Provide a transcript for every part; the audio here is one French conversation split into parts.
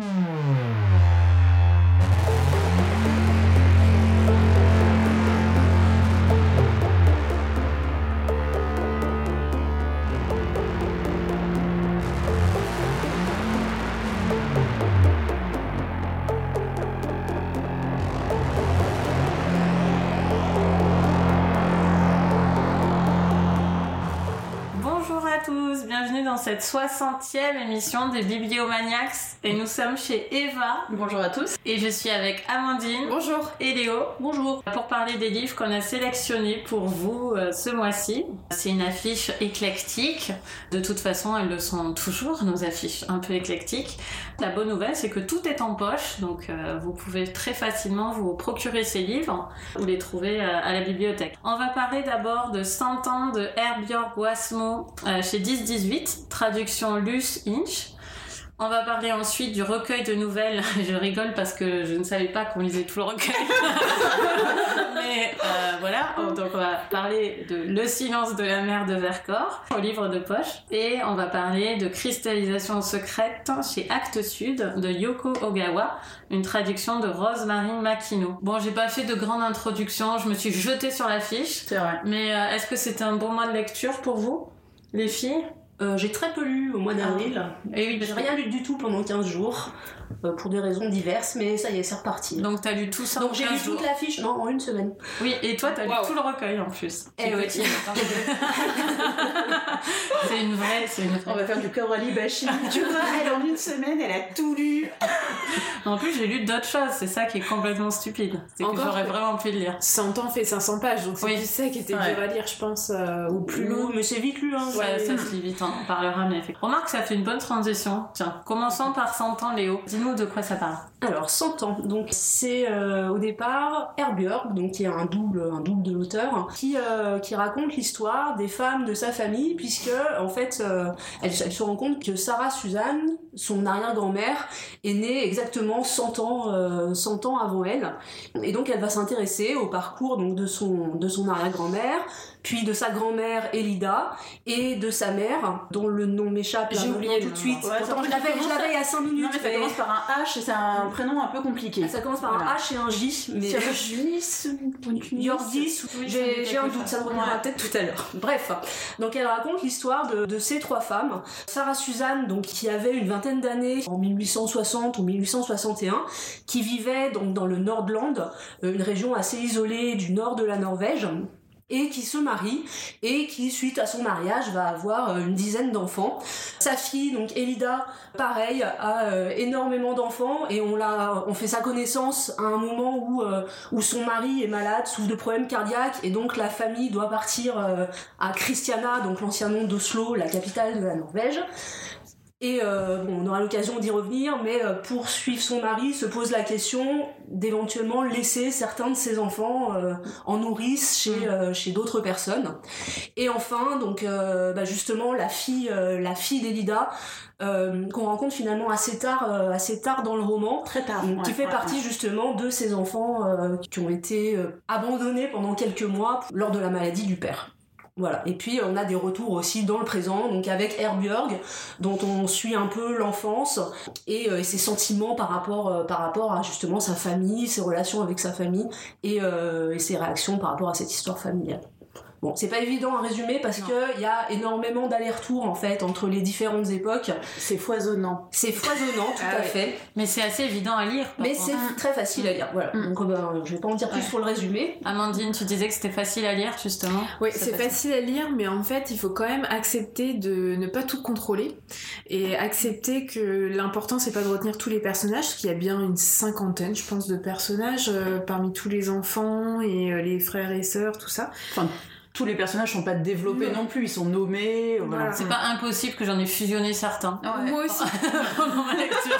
Bonjour dans cette 60e émission des Bibliomaniacs et nous sommes chez Eva Bonjour à tous. et je suis avec Amandine Bonjour. et Léo Bonjour. pour parler des livres qu'on a sélectionnés pour vous euh, ce mois-ci. C'est une affiche éclectique, de toute façon elles le sont toujours nos affiches un peu éclectiques. La bonne nouvelle c'est que tout est en poche, donc euh, vous pouvez très facilement vous procurer ces livres ou les trouver euh, à la bibliothèque. On va parler d'abord de 100 ans de Herbjörg Wasmo euh, chez 10-18, traduction Luce Inch. On va parler ensuite du recueil de nouvelles. Je rigole parce que je ne savais pas qu'on lisait tout le recueil. Mais euh, voilà, donc on va parler de Le silence de la mer de Vercors, au livre de poche. Et on va parler de Cristallisation secrète chez Actes Sud de Yoko Ogawa, une traduction de Rosemary Makino. Bon, j'ai pas fait de grande introduction, je me suis jetée sur l'affiche. C'est vrai. Mais euh, est-ce que c'était un bon mois de lecture pour vous, les filles? Euh, j'ai très peu lu au mois d'avril. Et oui, J'ai rien lu du tout pendant 15 jours, euh, pour des raisons diverses, mais ça y est, c'est reparti. Donc t'as lu tout ça Donc en j'ai lu 15 jours. toute l'affiche, non, en une semaine. Oui, et toi t'as lu Waouh. tout le recueil en plus. Eh oui. c'est une vraie, c'est une On vraie. va faire du Coralie bashing. tu vois, elle en une semaine, elle a tout lu. En plus j'ai lu d'autres choses, c'est ça qui est complètement stupide. C'est que Encore j'aurais vraiment pu le lire. 100 ans fait 500 pages, donc c'est Oui. ça qui était Ouais. dur à lire, je pense, euh, ou plus long. mais c'est vite lu, hein. Ouais, c'est- ça se lit vite, hein. on parlera, mais effectivement. Remarque, ça fait une bonne transition. Tiens, commençons par 100 ans, Léo. Dis-nous de quoi ça parle. Alors, 100 ans. Donc, c'est euh, au départ Herbjörg, donc qui est un double, un double de l'auteur, qui, euh, qui raconte l'histoire des femmes de sa famille, puisque, en fait, euh, elle, elle se rend compte que Sarah Suzanne, son arrière-grand-mère, est née exactement 100 ans, 100 ans avant elle. Et donc, elle va s'intéresser au parcours donc, de son, de son arrière-grand-mère, puis de sa grand-mère Elida, et de sa mère, dont le nom m'échappe J'ai oublié tout de suite. Ouais, Pourtant, je l'avais commence je l'avais il y a 5 minutes. Non, mais ça mais- commence par un H et c'est un prénom un peu compliqué. ça commence par Voilà. un H et un J, mais Oui, j'ai un doute, ça me reviendra peut-être tout à l'heure. Bref, donc elle raconte l'histoire de, de ces trois femmes. Sarah Suzanne, donc qui avait une vingtaine d'années en 1860 ou 1861, qui vivait donc dans le Nordland, euh, une région assez isolée du nord de la Norvège et qui se marie et qui suite à son mariage va avoir euh, une dizaine d'enfants. Sa fille donc Elida pareil a euh, énormément d'enfants et on l'a on fait sa connaissance à un moment où euh, où son mari est malade, souffre de problèmes cardiaques et donc la famille doit partir à Christiana donc l'ancien nom d'Oslo, la capitale de la Norvège. Et euh, bon, on aura l'occasion d'y revenir, mais euh, pour suivre son mari, se pose la question d'éventuellement laisser certains de ses enfants euh, en nourrice chez, euh, chez d'autres personnes. Et enfin, donc euh, bah, justement, la fille, euh, la fille d'Elida, euh, qu'on rencontre finalement assez tard, euh, assez tard dans le roman, Très tard. qui fait ouais, partie justement de ces enfants euh, qui ont été abandonnés pendant quelques mois lors de la maladie du père. Voilà. Et puis on a des retours aussi dans le présent, donc avec Herbjörg, dont on suit un peu l'enfance et, euh, ses sentiments par rapport, euh, par rapport à justement sa famille, ses relations avec sa famille et, euh, et ses réactions par rapport à cette histoire familiale. Bon, c'est pas évident à résumer parce Non. que il y a énormément d'allers-retours en fait entre les différentes époques. C'est foisonnant. C'est foisonnant, tout Ah à ouais. fait. Mais c'est assez évident à lire. Mais c'est très facile à lire, voilà. Mm. Donc euh, ben, je vais pas en dire plus Ouais. pour le résumé. Amandine, tu disais que c'était facile à lire justement. Oui, c'est facile à lire, mais en fait, il faut quand même accepter de ne pas tout contrôler et accepter que l'important, c'est pas de retenir tous les personnages, parce qu'il y a bien une cinquantaine, je pense, de personnages euh, parmi tous les enfants et euh, les frères et sœurs, tout ça. Tous les personnages sont pas développés non, plus, ils sont nommés. Voilà. Voilà. C'est pas impossible que j'en ai fusionné certains. Ouais. Moi aussi. Pendant ma lecture.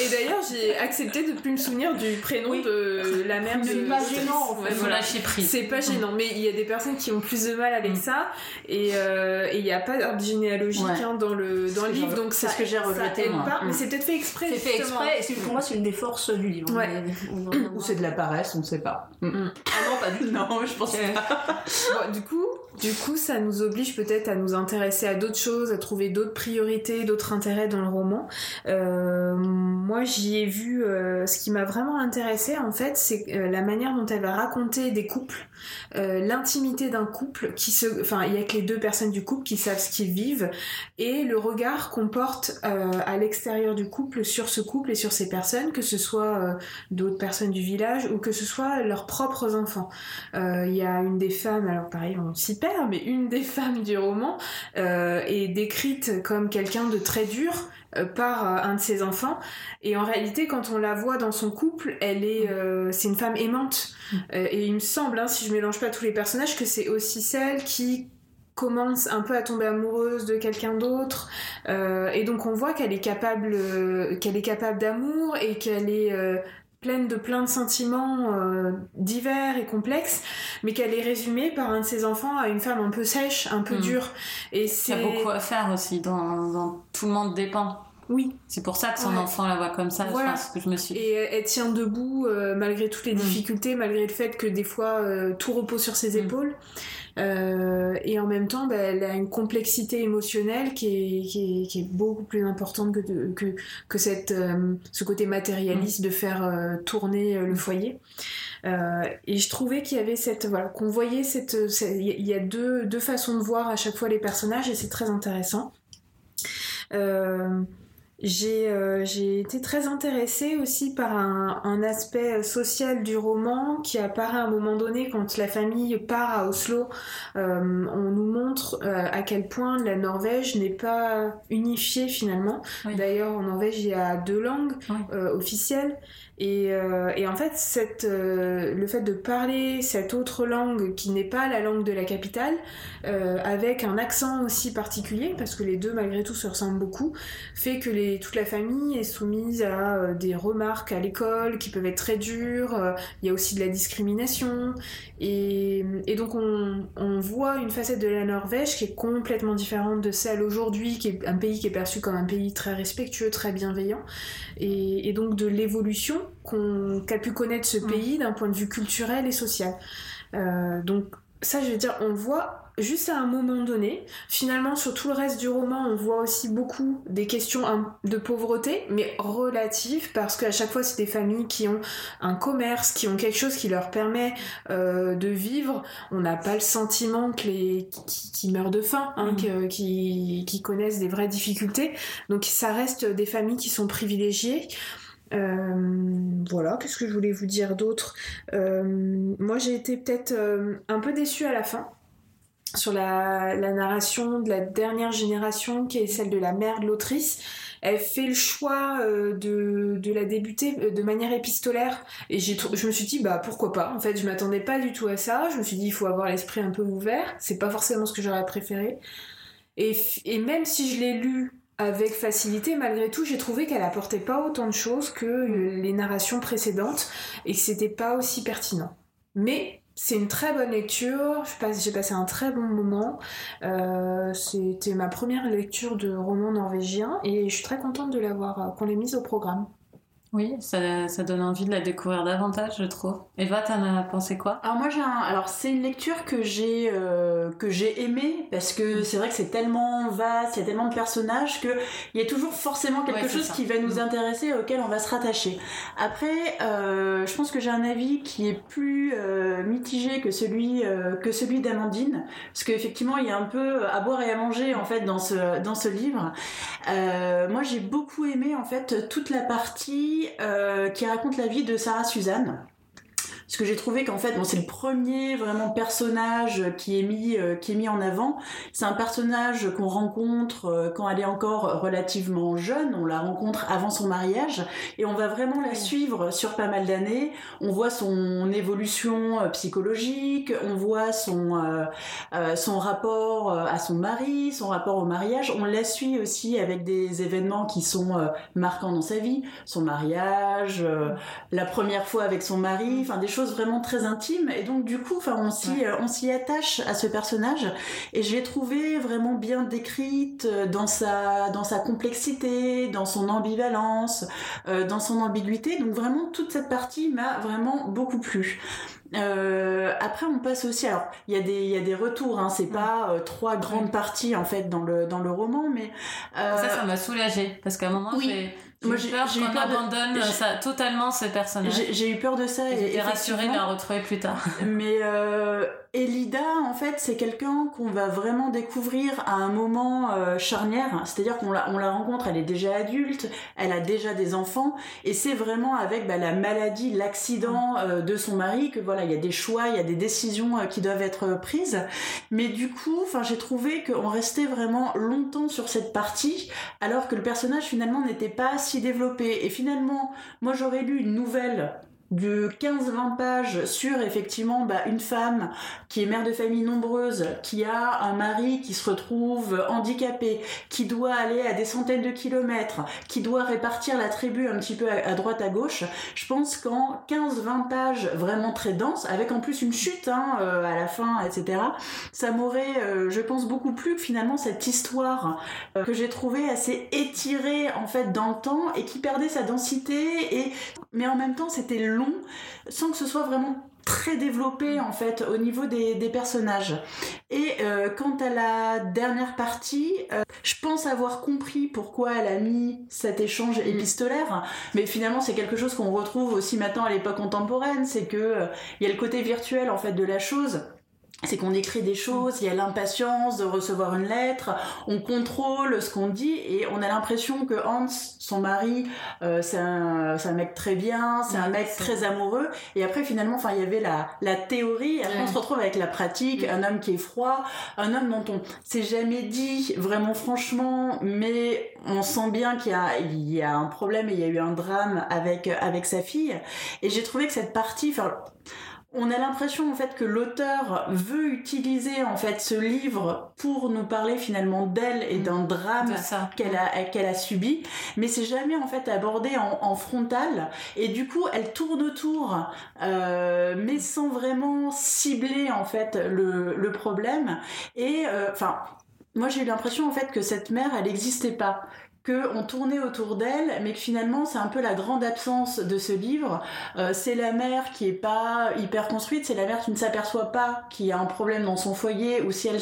Et d'ailleurs, j'ai accepté de plus me souvenir du prénom Oui. de la mère de. C'est pas gênant, en fait. Voilà. lâcher prise. C'est pas gênant, mais il y a des personnes qui ont plus de mal avec Mm. ça, et euh, il n'y a pas d'arbre généalogique Ouais. hein, dans le dans le livre, donc c'est ce que j'ai regretté, pas, mais Mm. c'est peut-être fait exprès. C'est fait exprès et c'est- pour moi c'est une des forces du livre. Ouais. Ou c'est de la paresse, on sait pas. Ah non, pas du tout. Non, je pense Euh, Bon, du coup, du coup, ça nous oblige peut-être à nous intéresser à d'autres choses, à trouver d'autres priorités, d'autres intérêts dans le roman. Euh, moi, j'y ai vu. euh, ce qui m'a vraiment intéressé, en fait, c'est euh, la manière dont elle va raconter des couples, l'intimité d'un couple qui se. Enfin, il y a que les deux personnes du couple qui savent ce qu'ils vivent et le regard qu'on porte à l'extérieur du couple sur ce couple et sur ces personnes, que ce soit d'autres personnes du village ou que ce soit leurs propres enfants. Il y a une des femmes, alors pareil, on s'y perd, mais une des femmes du roman euh, est décrite comme quelqu'un de très dur euh, par euh, un de ses enfants. Et en réalité quand on la voit dans son couple elle est c'est une femme aimante. Euh, et il me semble hein, si je mélange pas tous les personnages que c'est aussi celle qui commence un peu à tomber amoureuse de quelqu'un d'autre. Euh, et donc on voit qu'elle est capable euh, qu'elle est capable d'amour et qu'elle est euh, pleine de plein de sentiments euh, divers et complexes, mais qu'elle est résumée par un de ses enfants à une femme un peu sèche, un peu Mm. dure. Et Il y c'est a beaucoup à faire aussi, dans, dans Tout le monde dépend. oui. C'est pour ça que son Ouais. enfant la voit comme ça, Voilà. que je me suis. Et elle, elle tient debout euh, malgré toutes les Mm. difficultés, malgré le fait que des fois euh, tout repose sur ses Mm. épaules. Euh, et en même temps, bah, elle a une complexité émotionnelle qui est, beaucoup plus importante que, que, que cette, euh, ce côté matérialiste de faire euh, tourner le foyer. Et je trouvais qu'il y avait cette voilà qu'on voyait cette il y a- deux, deux façons de voir à chaque fois les personnages et c'est très intéressant. J'ai euh, j'ai été très intéressée aussi par un, un aspect social du roman qui apparaît à un moment donné quand la famille part à Oslo. Euh, on nous montre euh, à quel point la Norvège n'est pas unifiée finalement. Oui. D'ailleurs, en Norvège, il y a deux langues Oui. euh, officielles. Et, euh, et en fait, cette, euh, le fait de parler cette autre langue qui n'est pas la langue de la capitale, euh, avec un accent aussi particulier, parce que les deux malgré tout se ressemblent beaucoup, fait que les, toute la famille est soumise à euh, des remarques à l'école qui peuvent être très dures. euh, Il y a aussi de la discrimination. Et, et donc on, on voit une facette de la Norvège qui est complètement différente de celle aujourd'hui, qui est un pays qui est perçu comme un pays très respectueux, très bienveillant. Et, et donc de l'évolution qu'a pu connaître ce Mm. pays d'un point de vue culturel et social. Euh, donc ça, je veux dire, on voit juste à un moment donné. Finalement, sur tout le reste du roman, on voit aussi beaucoup des questions de pauvreté, mais relatives, parce qu'à chaque fois, c'est des familles qui ont un commerce, qui ont quelque chose qui leur permet euh, de vivre. On n'a pas le sentiment que les qui, qui meurent de faim, hein, que- qui, qui connaissent des vraies difficultés. Donc ça reste des familles qui sont privilégiées. Euh, voilà, qu'est-ce que je voulais vous dire d'autre? Euh, Moi, j'ai été peut-être euh, un peu déçue à la fin sur la, narration de la dernière génération, qui est celle de la mère de l'autrice. Elle fait le choix de, de la débuter de manière épistolaire. Et je me suis dit bah pourquoi pas? En fait je m'attendais pas du tout à ça. Je me suis dit il faut avoir l'esprit un peu ouvert. C'est pas forcément ce que j'aurais préféré. Et, et même si je l'ai lu avec facilité, malgré tout, j'ai trouvé qu'elle apportait pas autant de choses que les narrations précédentes et que c'était pas aussi pertinent. Mais c'est une très bonne lecture, j'ai passé un très bon moment. Euh, c'était ma première lecture de roman norvégien et je suis très contente de l'avoir, euh, qu'on l'ait mise au programme. Oui, ça, ça donne envie de la découvrir davantage, je trouve. Eva, t'en as pensé quoi? Alors moi j'ai un... alors c'est une lecture que j'ai euh, que j'ai aimée parce que c'est vrai que c'est tellement vaste, il y a tellement de personnages que il y a toujours forcément quelque Ouais, chose ça. qui va nous Mm. intéresser auquel on va se rattacher. Après euh, je pense que j'ai un avis qui est plus euh, mitigé que celui que celui d'Amandine parce qu'effectivement il y a un peu à boire et à manger en fait dans ce dans ce livre. Moi j'ai beaucoup aimé en fait toute la partie euh, qui raconte la vie de Sarah Suzanne. Parce que j'ai trouvé qu'en fait, bon, c'est le premier vraiment personnage qui est mis, euh, qui est mis en avant. C'est un personnage qu'on rencontre euh, quand elle est encore relativement jeune. On la rencontre avant son mariage et on va vraiment la suivre sur pas mal d'années. On voit son évolution euh, psychologique, on voit son, son rapport à son mari, son rapport au mariage. On la suit aussi avec des événements qui sont marquants dans sa vie, son mariage, la première fois avec son mari, enfin des choses vraiment très intimes et donc du coup enfin on s'y euh, on s'y attache à ce personnage et je l'ai trouvé vraiment bien décrite euh, dans sa dans sa complexité, dans son ambivalence, euh, dans son ambiguïté donc vraiment toute cette partie m'a vraiment beaucoup plu. Euh, après, on passe aussi. Alors, il y a des, il y a des retours. Hein, c'est pas euh, trois grandes parties en fait dans le dans le roman, mais euh, Ça, ça m'a soulagée. Parce qu'à un moment, oui. Moi, j'ai peur qu'on abandonne de... ça, totalement ce personnage. J'ai eu peur de ça. Et j'étais rassurée de la retrouver plus tard. Mais euh, Elida, en fait, c'est quelqu'un qu'on va vraiment découvrir à un moment euh, charnière. C'est-à-dire qu'on la, on la rencontre, elle est déjà adulte, elle a déjà des enfants, et c'est vraiment avec bah, la maladie, l'accident euh, de son mari que voilà, il y a des choix, il y a des décisions euh, qui doivent être prises. Mais du coup, enfin, j'ai trouvé qu'on restait vraiment longtemps sur cette partie, alors que le personnage finalement n'était pas si développé. Et finalement, moi, j'aurais lu une nouvelle de 15-20 pages sur effectivement bah, une femme qui est mère de famille nombreuse, qui a un mari qui se retrouve handicapé, qui doit aller à des centaines de kilomètres, qui doit répartir la tribu un petit peu à, droite à gauche, je pense qu'en 15-20 pages vraiment très denses, avec en plus une chute hein, euh, à la fin, etc., ça m'aurait, euh, je pense, beaucoup plu que finalement cette histoire euh, que j'ai trouvée assez étirée en fait dans le temps et qui perdait sa densité, et mais en même temps c'était long sans que ce soit vraiment très développé en fait au niveau des, personnages. Et euh, quant à la dernière partie, euh, je pense avoir compris pourquoi elle a mis cet échange mm. épistolaire, mais finalement c'est quelque chose qu'on retrouve aussi maintenant à l'époque contemporaine, c'est que euh, il y a le côté virtuel en fait de la chose c'est qu'on écrit des choses, il y a l'impatience de recevoir une lettre, on contrôle ce qu'on dit et on a l'impression que Hans, son mari, euh, c'est un, un, mec très bien, c'est un mec très amoureux et après finalement, enfin il y avait la, la théorie. Et après on se retrouve avec la pratique, un homme qui est froid, un homme dont on s'est jamais dit vraiment franchement, mais on sent bien qu'il y a, il y a un problème et il y a eu un drame avec, avec sa fille. Et j'ai trouvé que cette partie, enfin on a l'impression en fait que l'auteur veut utiliser en fait ce livre pour nous parler finalement d'elle et d'un drame qu'elle a qu'elle a subi, mais c'est jamais en fait abordé en, frontal. Et du coup elle tourne autour, euh, mais sans vraiment cibler en fait le, problème. Et euh, enfin moi j'ai eu l'impression en fait que cette mère elle n'existait pas qu'on tournait autour d'elle, mais que finalement c'est un peu la grande absence de ce livre. Euh, c'est la mère qui est pas hyper construite, c'est la mère qui ne s'aperçoit pas qu'il y a un problème dans son foyer, ou si elle,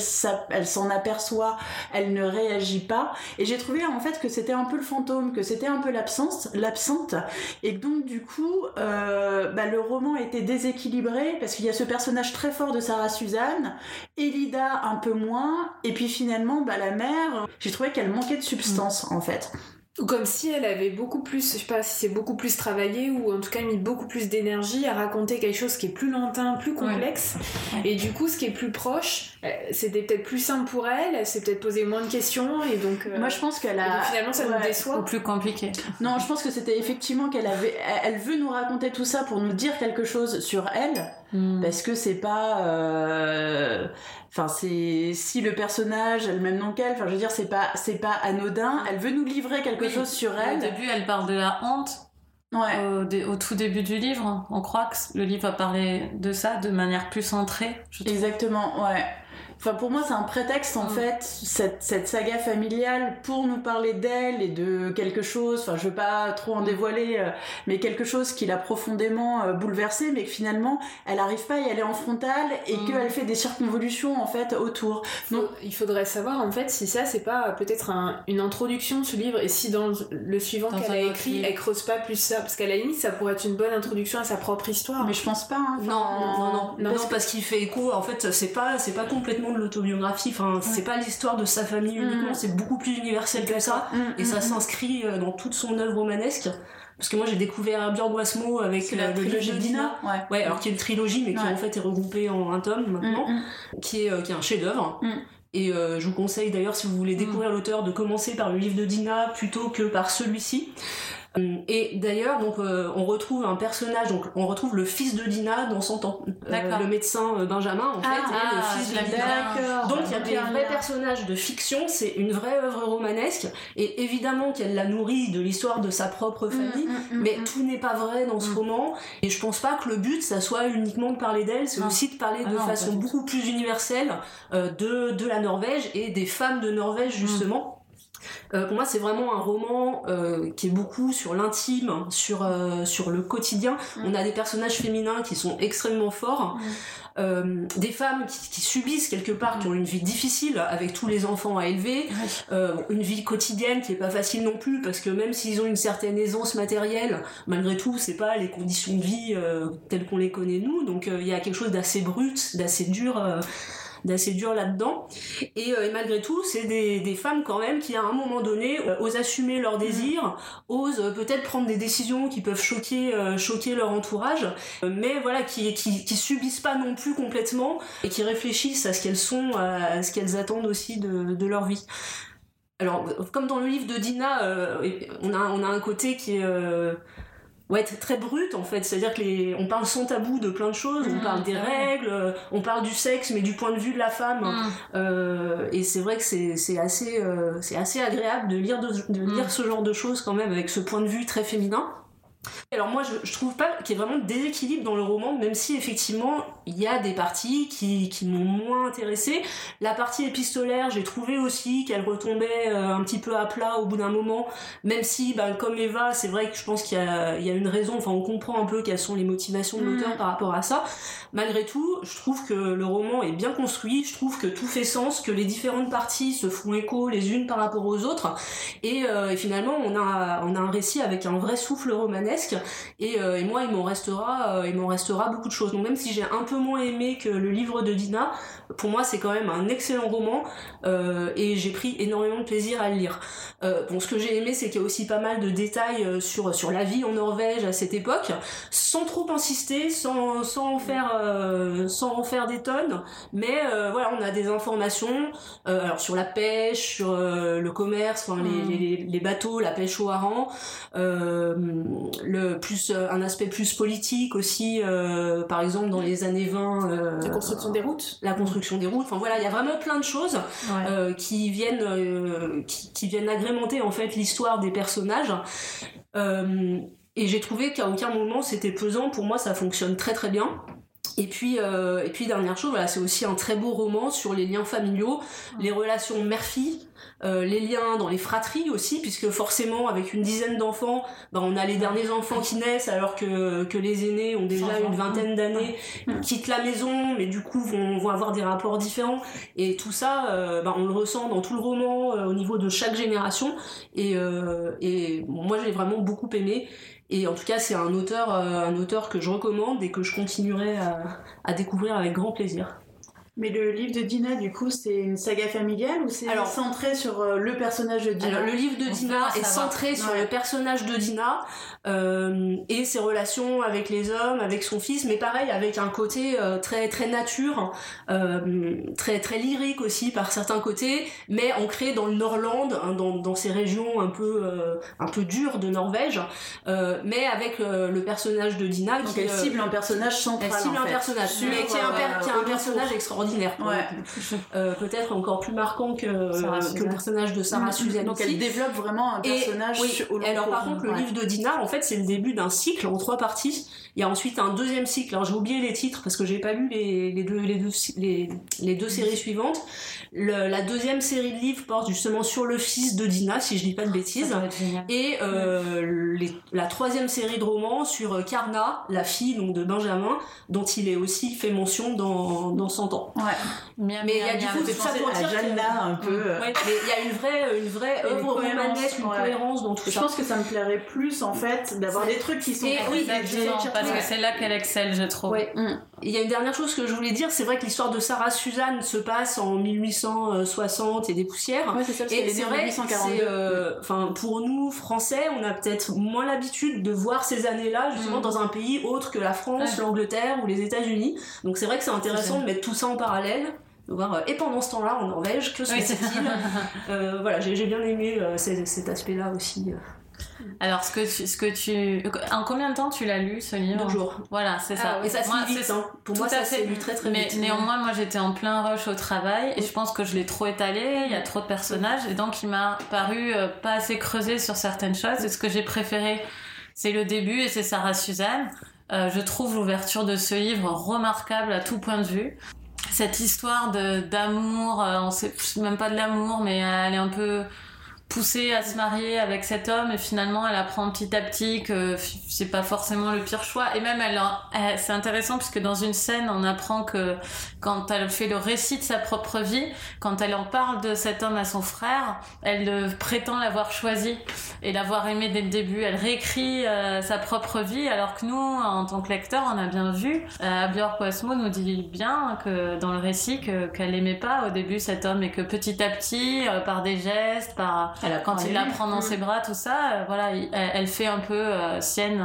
elle s'en aperçoit, elle ne réagit pas. Et j'ai trouvé en fait que c'était un peu le fantôme, que c'était un peu l'absence, l'absente, et donc du coup euh, bah, le roman était déséquilibré parce qu'il y a ce personnage très fort de Sarah Suzanne, Elida un peu moins, et puis finalement bah, la mère, j'ai trouvé qu'elle manquait de substance en fait. Ou comme si elle avait beaucoup plus, je sais pas si c'est beaucoup plus travaillé ou en tout cas mis beaucoup plus d'énergie à raconter quelque chose qui est plus lointain, plus complexe. Et du coup, ce qui est plus proche, euh, c'était peut-être plus simple pour elle, elle s'est peut-être posé moins de questions et donc. Euh, Moi, je pense qu'elle a. finalement, ça nous déçoit. Ou plus compliqué. Non, je pense que c'était effectivement qu'elle avait. Elle veut nous raconter tout ça pour nous dire quelque chose sur elle. Hmm. Parce que c'est pas. Euh, enfin, c'est. Si le personnage a le même nom qu'elle, enfin, je veux dire, c'est pas, c'est pas anodin. Elle veut nous livrer quelque chose sur elle. Au début, elle parle de la honte. Ouais. Au, tout début du livre, on croit que le livre va parler de ça de manière plus centrée. Exactement, ouais. Enfin, pour moi, c'est un prétexte, en mm. fait, cette, cette, saga familiale, pour nous parler d'elle et de quelque chose, enfin, je veux pas trop en mm. dévoiler, euh, mais quelque chose qui l'a profondément euh, bouleversée, mais que finalement, elle arrive pas à y aller en frontal et mm. qu'elle fait des circonvolutions, en fait, autour. Donc, il faudrait savoir, en fait, si ça, c'est pas peut-être une introduction, ce livre, et si dans le suivant qu'elle a écrit, elle creuse pas plus ça, parce qu'à la limite, ça pourrait être une bonne introduction à sa propre histoire. Mais je pense pas, hein. non, non, non, non, parce, parce qu'il fait écho, en fait, c'est pas, c'est pas complètement de l'autobiographie. Enfin, c'est pas l'histoire de sa famille uniquement, mm. c'est beaucoup plus universel que ça. Mm, et ça mm, s'inscrit euh, dans toute son œuvre romanesque. Parce que moi j'ai découvert Björn Guasmo avec la euh, le trilogie de Dina. Ouais. alors qui est une trilogie mais qui en fait est regroupée en un tome maintenant, qui est euh, qui est un chef-d'œuvre. Et je vous conseille d'ailleurs si vous voulez découvrir l'auteur de commencer par le livre de Dina plutôt que par celui-ci. Euh, et d'ailleurs, donc, euh, on retrouve un personnage, donc on retrouve le fils de Dina dans son temps, euh, le médecin Benjamin en fait, et le ah, fils de Dina. Donc il y a des vrais personnages de fiction, c'est une vraie œuvre romanesque, et évidemment qu'elle la nourrit de l'histoire de sa propre mm, famille, mm, mm, mais tout n'est pas vrai dans ce roman. Et je pense pas que le but, ça soit uniquement de parler d'elle, c'est aussi de parler ah de façon beaucoup plus universelle de de la Norvège et des femmes de Norvège justement pour moi, c'est vraiment un roman qui est beaucoup sur l'intime, sur sur le quotidien. Mm. On a des personnages féminins qui sont extrêmement forts. Mm. Euh, des femmes qui, subissent quelque part, qui ont une vie difficile avec tous les enfants à élever, euh, une vie quotidienne qui est pas facile non plus parce que même s'ils ont une certaine aisance matérielle, malgré tout, c'est pas les conditions de vie euh, telles qu'on les connaît nous. Donc il y a quelque chose d'assez brut, d'assez dur d'assez dur là-dedans. Et, euh, malgré tout, c'est des, des, femmes quand même qui, à un moment donné, euh, osent assumer leurs désirs, osent euh, peut-être prendre des décisions qui peuvent choquer, choquer leur entourage, mais voilà, qui, qui, qui, subissent pas non plus complètement et qui réfléchissent à ce qu'elles sont, à ce qu'elles attendent aussi de, de leur vie. Alors, comme dans le livre de Dina, on, a, on a un côté qui est ouais très brut en fait. C'est à dire que les on parle sans tabou de plein de choses on mmh, parle des règles euh, on parle du sexe mais du point de vue de la femme. Mmh. euh, et c'est vrai que c'est c'est assez euh, c'est assez agréable de lire de, de lire mmh. ce genre de choses quand même avec ce point de vue très féminin alors moi je, je trouve pas qu'il y ait vraiment de déséquilibre dans le roman, même si effectivement il y a des parties qui, qui m'ont moins intéressé. La partie épistolaire, j'ai trouvé aussi qu'elle retombait euh, un petit peu à plat au bout d'un moment, même si ben, comme Eva, c'est vrai que je pense qu'il y y a une raison, enfin on comprend un peu quelles sont les motivations de l'auteur mm. par rapport à ça. Malgré tout, je trouve que le roman est bien construit, je trouve que tout fait sens, que les différentes parties se font écho les unes par rapport aux autres, et, euh, et finalement on a, on a un récit avec un vrai souffle romanesque euh, et, moi il m'en restera euh, il m'en restera beaucoup de choses. Donc même si j'ai un peu moins aimé que le livre de Dina pour moi c'est quand même un excellent roman euh, et j'ai pris énormément de plaisir à le lire. Bon ce que j'ai aimé c'est qu'il y a aussi pas mal de détails sur sur la vie en Norvège à cette époque sans trop insister sans sans en faire sans en faire des tonnes. Mais voilà on a des informations alors sur la pêche sur le commerce enfin les, mm. les, les, bateaux la pêche au hareng le plus euh, un aspect plus politique aussi euh, par exemple dans les années 20 euh, la construction des routes. la construction des routes. Enfin voilà il y a vraiment plein de choses qui viennent qui, viennent agrémenter en fait l'histoire des personnages. Et j'ai trouvé qu'à aucun moment c'était pesant. Pour moi ça fonctionne très très bien et puis, et puis dernière chose, voilà, c'est aussi un très beau roman sur les liens familiaux, les relations mère-fille, euh, les liens dans les fratries aussi, puisque forcément avec une dizaine d'enfants, ben, on a les derniers enfants qui naissent alors que, que les aînés ont déjà une vingtaine d'années, quittent la maison, mais du coup vont, vont avoir des rapports différents. Et tout ça, euh, ben, on le ressent dans tout le roman euh, au niveau de chaque génération. Et, et moi j'ai vraiment beaucoup aimé. Et en tout cas, c'est un auteur, un auteur que je recommande et que je continuerai à, à découvrir avec grand plaisir. Mais le livre de Dina, du coup, c'est une saga familiale ou c'est centré sur euh, le personnage de Dina? Alors, le livre de Dina est centré sur le personnage de Dina euh, et ses relations avec les hommes, avec son fils, mais pareil, avec un côté euh, très très nature, euh, très très lyrique aussi par certains côtés, mais ancré dans le Norland, hein, dans, dans ces régions un peu euh, un peu dures de Norvège, mais avec le personnage de Dina Donc qui elle cible un personnage central. Elle cible un personnage, mais qui est un, qui est un personnage extraordinaire euh, peut-être encore plus marquant que, que le personnage de Sarah Suzanne. Donc elle développe vraiment un personnage. Et, alors par contre, le livre de Dinah, en fait, c'est le début d'un cycle en trois parties. Il y a ensuite un deuxième cycle. Alors j'ai oublié les titres parce que j'ai pas lu les, les, deux, les, deux, les, les deux séries suivantes. Le, la deuxième série de livres porte justement sur le fils de Dinah, si je dis pas de bêtises. Et euh, les, la troisième série de romans sur Karna, la fille donc de Benjamin, dont il est aussi fait mention dans, dans 100 ans. Ouais. mais il y a du coup tout ça pour dire Jeanne un peu. Euh. Ouais, mais il y a une vraie une vraie œuvre romanesque, une cohérence dans tout je ça. Je pense que ça me plairait plus en fait d'avoir des trucs qui sont et, oui, parce que c'est là qu'elle excelle, je trouve. Il y a une dernière chose que je voulais dire, c'est vrai que l'histoire de Sarah Suzanne se passe en 1860 et des poussières. Ouais, c'est ça, et c'est vrai, euh, enfin pour nous Français, on a peut-être moins l'habitude de voir ces années-là justement mm. dans un pays autre que la France, l'Angleterre ou les États-Unis. Donc c'est vrai que c'est intéressant de mettre tout ça en parallèle. De voir, euh, et pendant ce temps-là, en Norvège, que se passe-t-il? euh, Voilà, j'ai bien aimé cet, aspect-là aussi. Alors, ce que tu, ce que tu, en combien de temps tu l'as lu ce livre Deux jours. Voilà, c'est ça. Ah et ça se lit vite. Hein. Pour moi, ça s'est lu très très vite. Mais néanmoins, moi, j'étais en plein rush au travail et je pense que je l'ai trop étalé. Il y a trop de personnages et donc il m'a paru pas assez creusé sur certaines choses. Et ce que j'ai préféré, c'est le début et c'est Sarah Suzanne. Euh, je trouve l'ouverture de ce livre remarquable à tout point de vue. Cette histoire de d'amour, euh, on sait même pas de l'amour, mais elle est un peu poussée à se marier avec cet homme et finalement elle apprend petit à petit que c'est pas forcément le pire choix. Et même elle, elle c'est intéressant puisque dans une scène on apprend que quand elle fait le récit de sa propre vie quand elle en parle de cet homme à son frère elle prétend l'avoir choisi et l'avoir aimé dès le début. Elle réécrit euh, sa propre vie alors que nous en tant que lecteur on a bien vu euh, Björk Wasmo nous dit bien que dans le récit qu'elle aimait pas au début cet homme et que petit à petit euh, par des gestes par quand il la prend dans ses bras, tout ça, euh, voilà, elle, fait un peu euh, sienne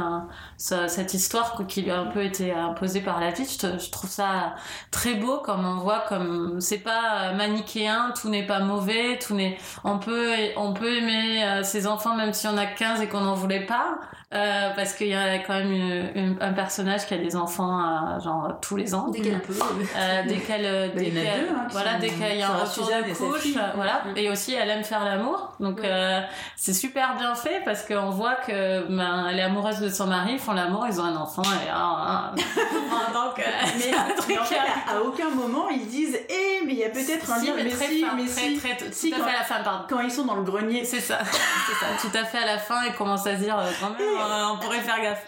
euh, cette histoire qui lui a un peu été imposée par la vie. Je, trouve ça très beau comme on voit comme c'est pas manichéen, tout n'est pas mauvais, tout n'est on peut on peut aimer ses enfants même si on a 15 et qu'on n'en voulait pas. Euh, parce qu'il y a quand même un personnage qui a des enfants à, genre tous les ans. Dès qu'elle peut. Euh, dès qu'elle, dès qu'elle, hein, voilà, dès qu'il y a un retour de couche, voilà. Et aussi, elle aime faire l'amour. Donc, euh, c'est super bien fait parce qu'on voit que, ben, elle est amoureuse de son mari, ils font l'amour, ils ont un enfant et, ah, ah. donc, euh, mais, en fait, à, aucun moment, ils disent, eh, mais il y a peut-être un lien, mais, si, mais si, très, très, si, tout à fait à la fin, pardon. Quand ils sont dans le grenier. C'est ça. c'est ça. Tout à fait à la fin, ils commencent à se dire, quand même, on pourrait faire gaffe.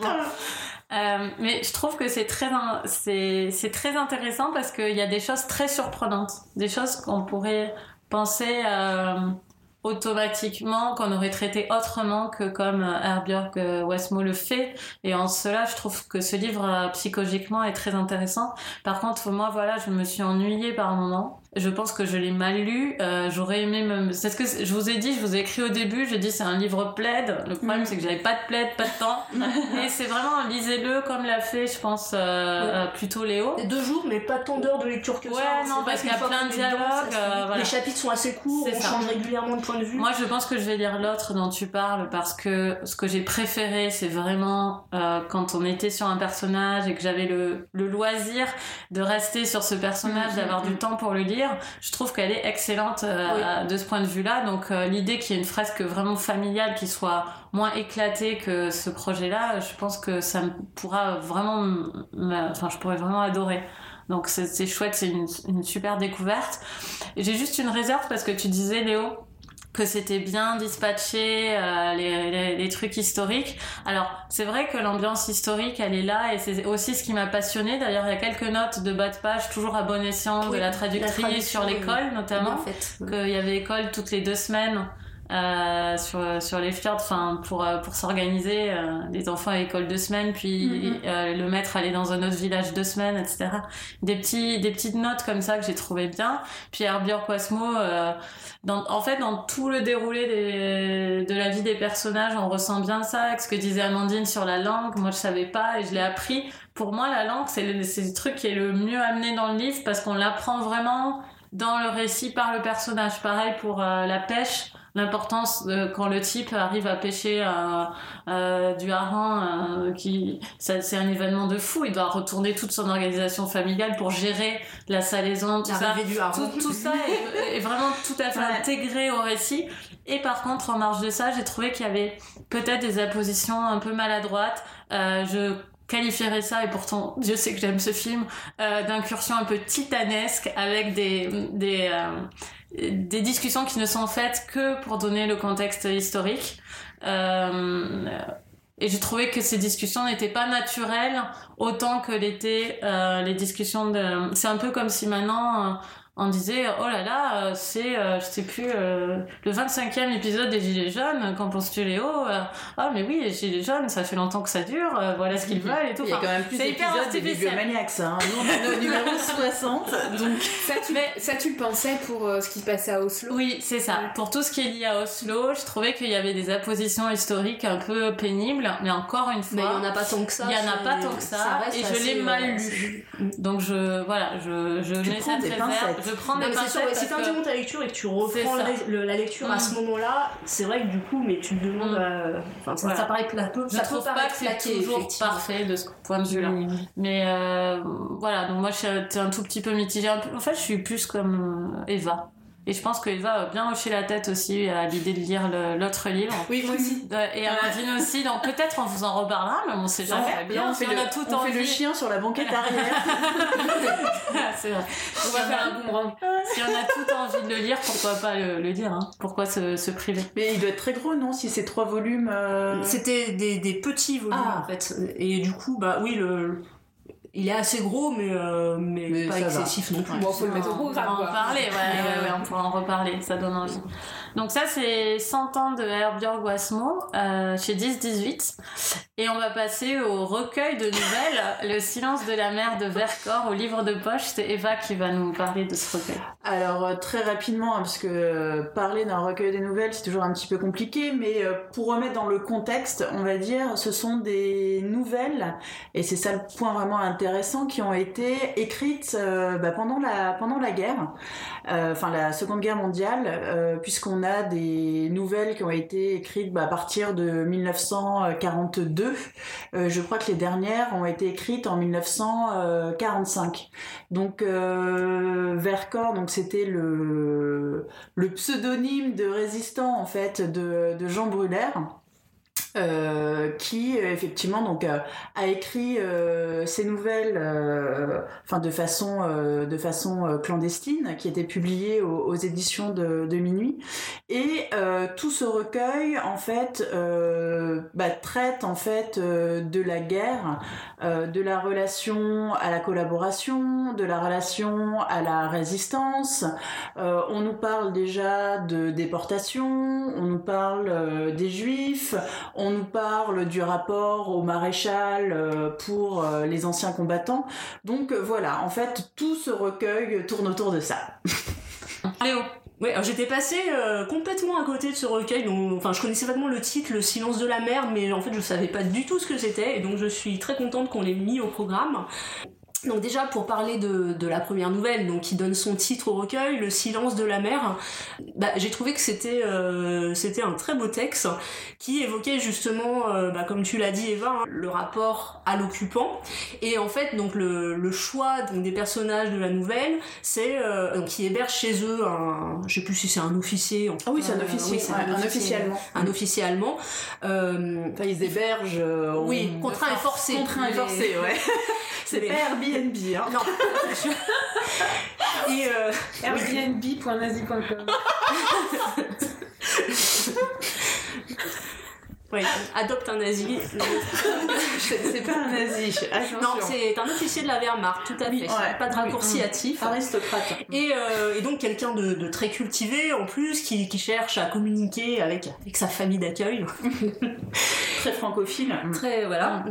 Euh, mais je trouve que c'est très, c'est, très intéressant parce qu'il y a des choses très surprenantes, des choses qu'on pourrait penser euh, automatiquement, qu'on aurait traité autrement que comme Herbjörg Westmo le fait. Et en cela, je trouve que ce livre euh, psychologiquement est très intéressant. Par contre, moi, voilà, je me suis ennuyée par moments. Je pense que je l'ai mal lu. Euh, J'aurais aimé me. C'est ce que je vous ai dit. Je vous ai écrit au début. J'ai dit c'est un livre plaid. Le problème mm. c'est que j'avais pas de plaid, pas de temps. Et c'est vraiment lisez-le comme l'a fait, je pense, euh, euh, plutôt Léo. deux jours, mais pas tant d'heures de lecture que ouais, ça. Ouais, non, parce qu'il y a plein de dialogues. Euh, voilà. Les chapitres sont assez courts. On change régulièrement de point de vue. Moi, je pense que je vais lire l'autre dont tu parles parce que ce que j'ai préféré, c'est vraiment quand on était sur un personnage et que j'avais le, le loisir de rester sur ce personnage, mm, d'avoir mm, du temps pour le lire je trouve qu'elle est excellente euh, de ce point de vue-là. Donc euh, l'idée qu'il y ait une fresque vraiment familiale qui soit moins éclatée que ce projet-là, je pense que ça pourra vraiment, enfin je pourrais vraiment adorer. Donc c'est chouette, c'est une, une, super découverte. J'ai juste une réserve parce que tu disais Léo que c'était bien dispatché euh, les, les, trucs historiques. Alors c'est vrai que l'ambiance historique elle est là et c'est aussi ce qui m'a passionné. D'ailleurs il y a quelques notes de bas de page toujours à bon escient de la traductrice sur l'école notamment. En fait. Qu'il y avait école toutes les deux semaines. Euh, sur sur les fjords enfin pour euh, pour s'organiser euh, les enfants à l'école deux semaines puis mm-hmm. euh, le maître aller dans un autre village deux semaines etc des petits des petites notes comme ça que j'ai trouvé bien. Puis Herbjörg Quasmo dans, en fait dans tout le déroulé des, de la vie des personnages on ressent bien ça avec ce que disait Amandine sur la langue. Moi je savais pas et je l'ai appris. Pour moi la langue c'est le, c'est le truc qui est le mieux amené dans le livre parce qu'on l'apprend vraiment dans le récit par le personnage. Pareil pour la pêche l'importance quand le type arrive à pêcher euh, euh, du hareng, euh, qui c'est un événement de fou. Il doit retourner toute son organisation familiale pour gérer la salaison, tout ça. Du tout, tout, ça est, vraiment tout à fait intégré au récit. Et par contre, en marge de ça, j'ai trouvé qu'il y avait peut-être des appositions un peu maladroites. Euh, je qualifierais ça, et pourtant Dieu sait que j'aime ce film, euh, d'incursion un peu titanesque avec des, des, euh, des discussions qui ne sont faites que pour donner le contexte historique. Euh, et j'ai trouvé que ces discussions n'étaient pas naturelles autant que l'étaient euh, les discussions de... C'est un peu comme si maintenant on disait oh là là c'est euh, je sais plus euh, le 25e épisode des Gilets jaunes quand penses-tu Léo ah mais oui les Gilets jaunes ça fait longtemps que ça dure voilà ce qu'ils veulent et tout. Il y a quand même plus d'épisodes des bibliomaniacs hein. nous on est au numéro 60 donc ça tu, mais, ça tu le pensais pour ce qui se passait à Oslo? Oui c'est ça. Pour tout ce qui est lié à Oslo je trouvais qu'il y avait des appositions historiques un peu pénibles mais encore une fois mais il y en a pas tant que ça il y en a pas tant que ça, et je l'ai mal lu. Donc je voilà je je mets cette réserve je prends des pincettes. Si tu ta lecture et que tu reprends la lecture à ce mm. moment-là, c'est vrai que du coup, mais tu te demandes. Mm. Enfin, ça, paraît plateau. Je trouve pas que c'est toujours parfait de ce point de vue-là. Mais euh, voilà, donc moi, j'étais un tout petit peu mitigée. En fait, je suis plus comme euh, Eva. Et je pense qu'Eva a bien hoché la tête aussi à l'idée de lire l'autre livre. Oui, moi aussi. Et Amandine aussi, donc peut-être on vous en reparlera, mais on sait jamais. Bien, on fait, on le, a tout on fait envie. le chien sur la banquette arrière. C'est vrai. On va faire un boomerang. Si on a tout envie de le lire, pourquoi pas le, le lire hein Pourquoi se, se priver? Mais il doit être très gros, non Si c'est trois volumes. euh, C'était des, des petits volumes Ah. en fait. Et du coup, bah oui, le, il est assez gros, mais, euh, mais, Mais pas ça va. excessif non plus. Bon, faut le mettre au On programme. pourra en parler, ouais, ouais, ouais, on pourra en reparler, ça donne envie. Donc ça, c'est 100 ans de Herbjörg Wassmo euh, chez 10-18. Et on va passer au recueil de nouvelles, Le silence de la mer de Vercors, au livre de poche. C'est Eva qui va nous parler de ce recueil. Alors euh, très rapidement, hein, parce que euh, parler d'un recueil des nouvelles, c'est toujours un petit peu compliqué, mais pour remettre dans le contexte, on va dire, ce sont des nouvelles, et c'est ça le point vraiment intéressant, qui ont été écrites bah, pendant la pendant la guerre, enfin la Seconde Guerre mondiale, puisqu'on a des nouvelles qui ont été écrites bah, à partir de 1942. Euh, je crois que les dernières ont été écrites en 1945. Donc euh, Vercors, donc c'était le pseudonyme de résistant en fait de, de Jean Brulaire. Euh, qui euh, effectivement donc euh, a écrit ces nouvelles enfin de façon de façon clandestine qui étaient publiées aux, éditions de, minuit et tout ce recueil en fait bah, traite en fait de la guerre de la relation à la collaboration, de la relation à la résistance. On nous parle déjà de déportation, on nous parle des juifs, nous parle du rapport au maréchal euh, pour euh, les anciens combattants. Donc euh, voilà, en fait, tout ce recueil tourne autour de ça. Léo, Ouais, j'étais passée euh, complètement à côté de ce recueil. Donc, enfin, je connaissais vaguement le titre, Le silence de la mer, mais en fait, je savais pas du tout ce que c'était. Et donc, je suis très contente qu'on l'ait mis au programme. Donc déjà pour parler de, de la première nouvelle, donc qui donne son titre au recueil, Le silence de la mer, bah, j'ai trouvé que c'était euh, c'était un très beau texte qui évoquait justement, euh, bah, comme tu l'as dit Eva, hein, le rapport à l'occupant et en fait donc le, le choix donc des personnages de la nouvelle, c'est euh, donc qui héberge chez eux un, je sais plus si c'est un officier. en Ah oui, c'est un officier, oui, c'est ouais, un officier, officier allemand. un officier allemand. Euh, Enfin, ils hébergent. euh, oui, contraint et forcé. Contraint et forcé, ouais. C'est pas Airbnb, hein. Non. et euh, Airbnb.nazi.com. ouais, adopte un nazi. C'est c'est pas un nazi. Attention. non, c'est un officier de la Wehrmacht, tout à Oui, fait. ouais. Pas de raccourci Oui. hâtif. aristocrate. Et, euh, et donc quelqu'un de, de très cultivé en plus qui, qui cherche à communiquer avec, avec sa famille d'accueil. Très francophile. Très voilà.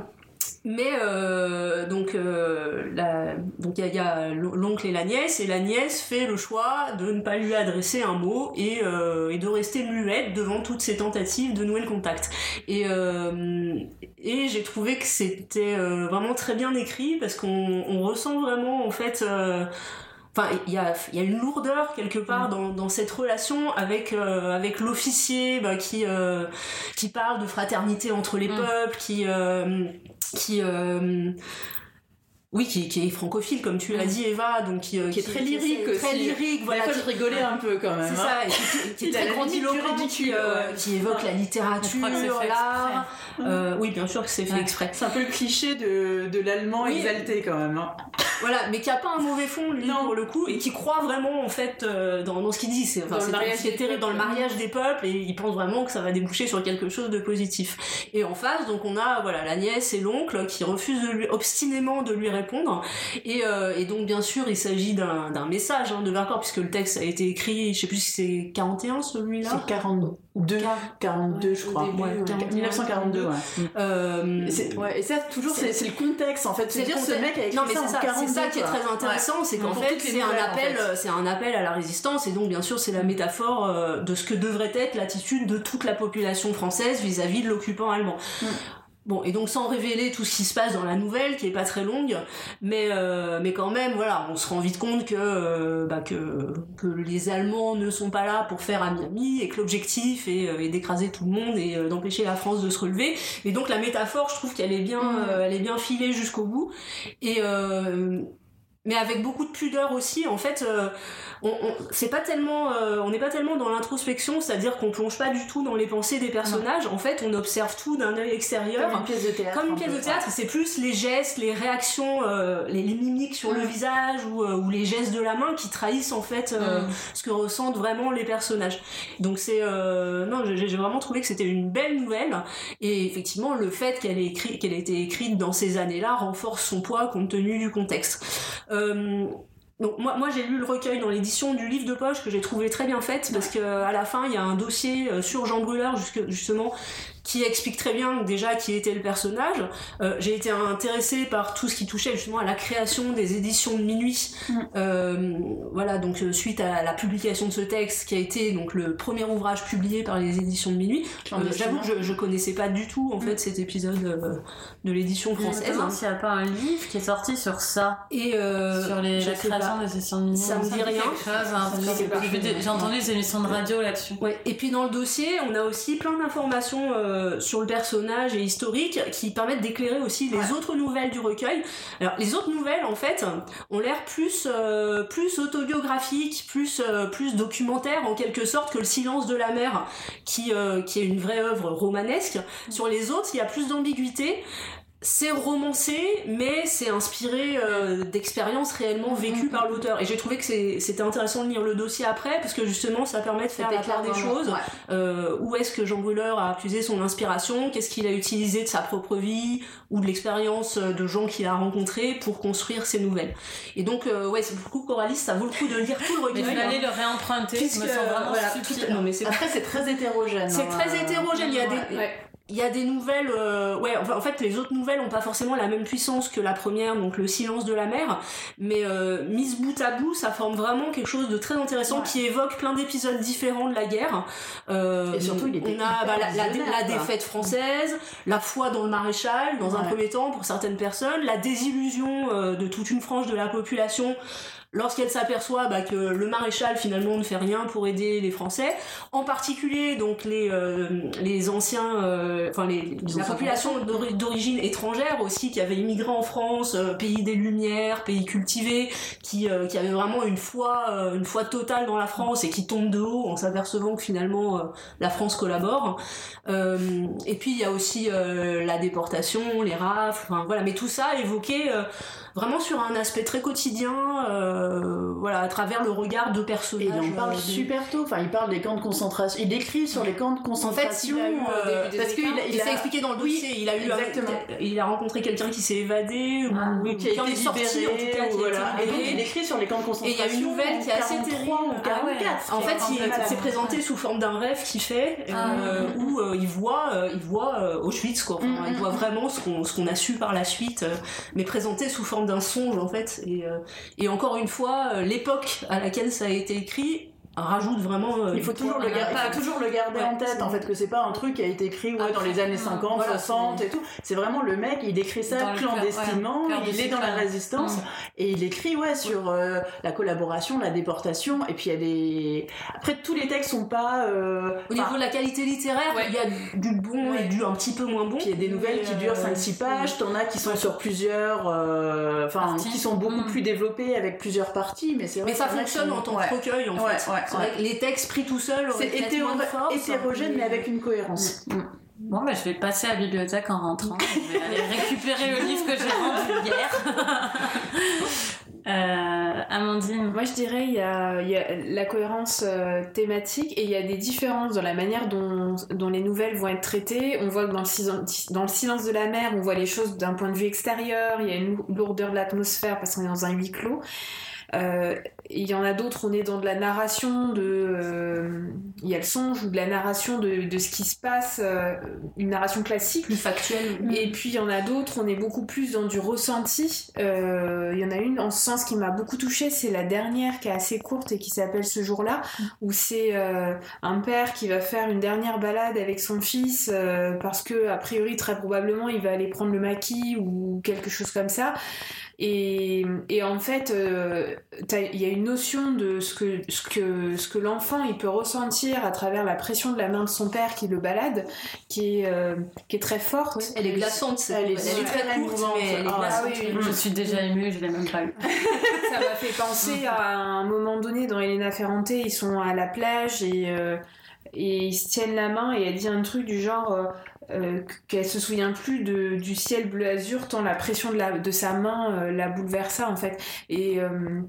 Mais euh, donc euh, la- donc il y a, a l'oncle et la nièce et la nièce fait le choix de ne pas lui adresser un mot et, euh, et de rester muette devant toutes ces tentatives de nouer le contact. Et euh, et j'ai trouvé que c'était euh, vraiment très bien écrit parce qu'on on ressent vraiment en fait euh, Enfin, il y a, il y a une lourdeur quelque part dans, dans cette relation avec euh, avec l'officier bah, qui euh, qui parle de fraternité entre les Mm. peuples, qui euh, qui euh, oui, qui, qui est francophile comme tu l'as dit Eva, donc qui, euh, Qui est très lyrique très aussi. lyrique, voilà, qui- je rigolais un peu quand même. c'est hein. ça, et qui, est est très grandiloquent, ridicule, euh, qui évoque la littérature, l'art. Euh, oui, bien sûr que c'est fait Ouais. exprès. C'est un peu le cliché de, de l'allemand Oui. exalté quand même. hein. Voilà, mais qui a pas un mauvais fond lui Non. pour le coup et qui croit vraiment en fait euh, dans, dans ce qu'il dit. C'est enfin, terrible dans le peuples. mariage des peuples et il pense vraiment que ça va déboucher sur quelque chose de positif. Et en face, donc on a voilà la nièce et l'oncle qui refusent de lui obstinément de lui répondre. Et, euh, et donc bien sûr il s'agit d'un d'un message hein, de Vercors puisque le texte a été écrit, je sais plus si c'est 41 celui-là. C'est 42, 42 je au crois. début, Ouais, ouais. 41, 1942, ouais. Euh, ouais, et ça, toujours, c'est c'est le contexte en fait. C'est C'est dire le ce mec a écrit non mais ça c'est en ça, 42. C'est ça qui est très intéressant, c'est qu'en fait c'est un en appel, fait. c'est un appel à la résistance et donc bien sûr c'est la métaphore euh, de ce que devrait être l'attitude de toute la population française vis-à-vis de l'occupant allemand. Mm. Bon et donc sans révéler tout ce qui se passe dans la nouvelle qui est pas très longue, mais euh, mais quand même voilà on se rend vite compte que euh, bah, que que les Allemands ne sont pas là pour faire ami-ami et que l'objectif est, euh, est d'écraser tout le monde et euh, d'empêcher la France de se relever et donc la métaphore je trouve qu'elle est bien Mm. euh, elle est bien filée jusqu'au bout et euh, mais avec beaucoup de pudeur aussi. En fait, euh, on, on c'est pas tellement, euh, on n'est pas tellement dans l'introspection, c'est-à-dire qu'on plonge pas du tout dans les pensées des personnages. En fait, on observe tout d'un œil extérieur. Comme une pièce de théâtre. Comme une un pièce de théâtre, c'est plus les gestes, les réactions, euh, les, les mimiques sur le visage ou, euh, ou les gestes de la main qui trahissent en fait euh, ce que ressentent vraiment les personnages. Donc c'est euh, non, j'ai j'ai vraiment trouvé que c'était une belle nouvelle et effectivement le fait qu'elle ait écrit, qu'elle ait été écrite dans ces années-là renforce son poids compte tenu du contexte. Euh, donc moi, moi j'ai lu le recueil dans l'édition du livre de poche que j'ai trouvé très bien faite parce que à la fin il y a un dossier euh, sur Jean Brûleur justement qui explique très bien déjà qui était le personnage. Euh, j'ai été intéressée par tout ce qui touchait justement à la création des éditions de minuit. Mm. Euh, voilà donc euh, suite à la publication de ce texte qui a été donc le premier ouvrage publié par les éditions de minuit. Euh. J'avoue que je, je connaissais pas du tout en fait cet épisode de l'édition française. demande s'il n'y a pas un livre qui est sorti sur ça. Et sur les, la création des sessions de minuit. Ça me dit rien. Hein, j'ai entendu des émissions de radio là-dessus. Ouais. Et puis dans le dossier, on a aussi plein d'informations euh, sur le personnage et historique qui permettent d'éclairer aussi les Ouais. autres nouvelles du recueil. Alors les autres nouvelles, en fait, ont l'air plus euh, plus autobiographiques, plus euh, plus documentaires en quelque sorte que le Silence de la mer, qui qui est une vraie œuvre romanesque. Sur les autres, il y a plus d'ambiguïté. C'est romancé, mais c'est inspiré euh, d'expériences réellement vécues par l'auteur. Et j'ai trouvé que c'est- c'était intéressant de lire le dossier après, parce que justement, ça permet de faire la part des choses. Ouais. Euh, où est-ce que Jean Brûleur a puisé son inspiration, qu'est-ce qu'il a utilisé de sa propre vie ou de l'expérience euh, de gens qu'il a rencontrés pour construire ses nouvelles? Et donc, euh, ouais, c'est beaucoup Coralis, ça vaut le coup de lire tout le Mais recueil. il fallait hein. le réemprunter, Puisque, me sens vraiment voilà, tout- non, mais c'est Après, c'est très hétérogène. c'est hein, très euh, hétérogène. Il y a des, ouais. Il y a des nouvelles, euh, ouais, en fait, les autres nouvelles ont pas forcément la même puissance que la première, donc le silence de la mer, mais euh, mise bout à bout, ça forme vraiment quelque chose de très intéressant Ouais. qui évoque plein d'épisodes différents de la guerre. Euh, Et surtout, il on a bah, la, défaite française, la foi dans le maréchal, dans un premier temps pour certaines personnes, la désillusion euh, de toute une frange de la population lorsqu'elle s'aperçoit bah, que le maréchal finalement ne fait rien pour aider les Français, en particulier donc les euh, les anciens, euh, enfin les, Les la population d'ori- d'origine étrangère aussi qui avait immigré en France, euh, pays des Lumières, pays cultivé, qui euh, qui avait vraiment une foi euh, une foi totale dans la France et qui tombe de haut en s'apercevant que finalement euh, la France collabore. Euh, et puis il y a aussi euh, la déportation, les rafles, enfin voilà, mais tout ça évoqué euh, vraiment sur un aspect très quotidien, euh, voilà, à travers le regard de Et personnages. il en parle euh, des- super tôt. Enfin, il parle des camps de concentration. Il écrit sur les camps de En concentration. fait, il a eu, euh, des parce qu'il a- s'est a- expliqué dans le Oui, dossier, il a eu un- exactement. il a rencontré quelqu'un qui s'est évadé ou, Ah, ou qui a en été est sorti libéré, en tout cas, qui a voilà. été Et donc, libéré. il écrit sur les camps de concentration. Et il y a une nouvelle qui est assez 43 terrible. ou Ah ouais. 44. En fait, il s'est présenté sous forme d'un rêve qu'il fait, euh, Ah. où euh, il voit, euh, il voit euh, Auschwitz, quoi. Mm, il mm, voit mm. vraiment ce qu'on a su par la suite, euh, mais présenté sous forme d'un songe, en fait. Et, euh, et encore une fois, euh, l'époque à laquelle ça a été écrit rajoute vraiment. euh, Il faut toujours le, un gar- il impact. faut toujours le garder Ouais, en tête, en fait, que c'est pas un truc qui a été écrit ouais, Ah, dans les années mm, 50, voilà, 60 et tout. C'est vraiment le mec, il écrit ça clandestinement, ouais, il est dans la résistance, Mm. et il écrit, ouais, sur euh, la collaboration, la déportation, et puis il y a des... Après, tous les textes sont pas... euh, Au niveau de la qualité littéraire, il y a du bon et du un petit peu moins bon. Puis il y a des nouvelles qui durent euh, 5-6 pages, t'en as qui sont sur plusieurs, enfin, Parties. qui sont beaucoup Mm. plus développées avec plusieurs parties, mais c'est vrai Mais ça fonctionne en tant que recueil en fait. Ouais, C'est vrai ouais. que les textes pris tout seuls auraient C'est hétéro- force, hétérogène, mais avec une cohérence. Mm. Bon, bah, je vais passer à la bibliothèque en rentrant. Je vais aller récupérer le livre que j'ai rendu hier. Euh, Amandine. Moi, je dirais il y a, il y a la cohérence euh, thématique et il y a des différences dans la manière dont, dont les nouvelles vont être traitées. On voit que dans le, silence, dans le silence de la mer, on voit les choses d'un point de vue extérieur. Il y a une lourdeur de l'atmosphère parce qu'on est dans un huis clos. Euh, il y en a d'autres, on est dans de la narration de, euh, il y a le songe ou de la narration de, de ce qui se passe, euh, une narration classique. plus factuel. Et puis il y en a d'autres, on est beaucoup plus dans du ressenti. Euh, Il y en a une en ce sens qui m'a beaucoup touchée, c'est la dernière qui est assez courte et qui s'appelle Ce jour-là, où c'est euh, un père qui va faire une dernière balade avec son fils euh, parce que a priori très probablement il va aller prendre le maquis ou quelque chose comme ça. Et, et en fait, euh, il y a une notion de ce que, ce que, ce que l'enfant il peut ressentir à travers la pression de la main de son père qui le balade, qui est, euh, qui est très forte. elle est glaçante, elle est très émouvante. Mais elle est ah, glaçante. oui, Je suis déjà émue, je l'ai même pas eu. Ça m'a fait penser à un moment donné dans Elena Ferrante, ils sont à la plage et, euh, et ils se tiennent la main et elle dit un truc du genre. Euh, qu'elle se souvient plus de, du ciel bleu azur tant la pression de, la, de sa main euh, la bouleversa en fait. Et euh,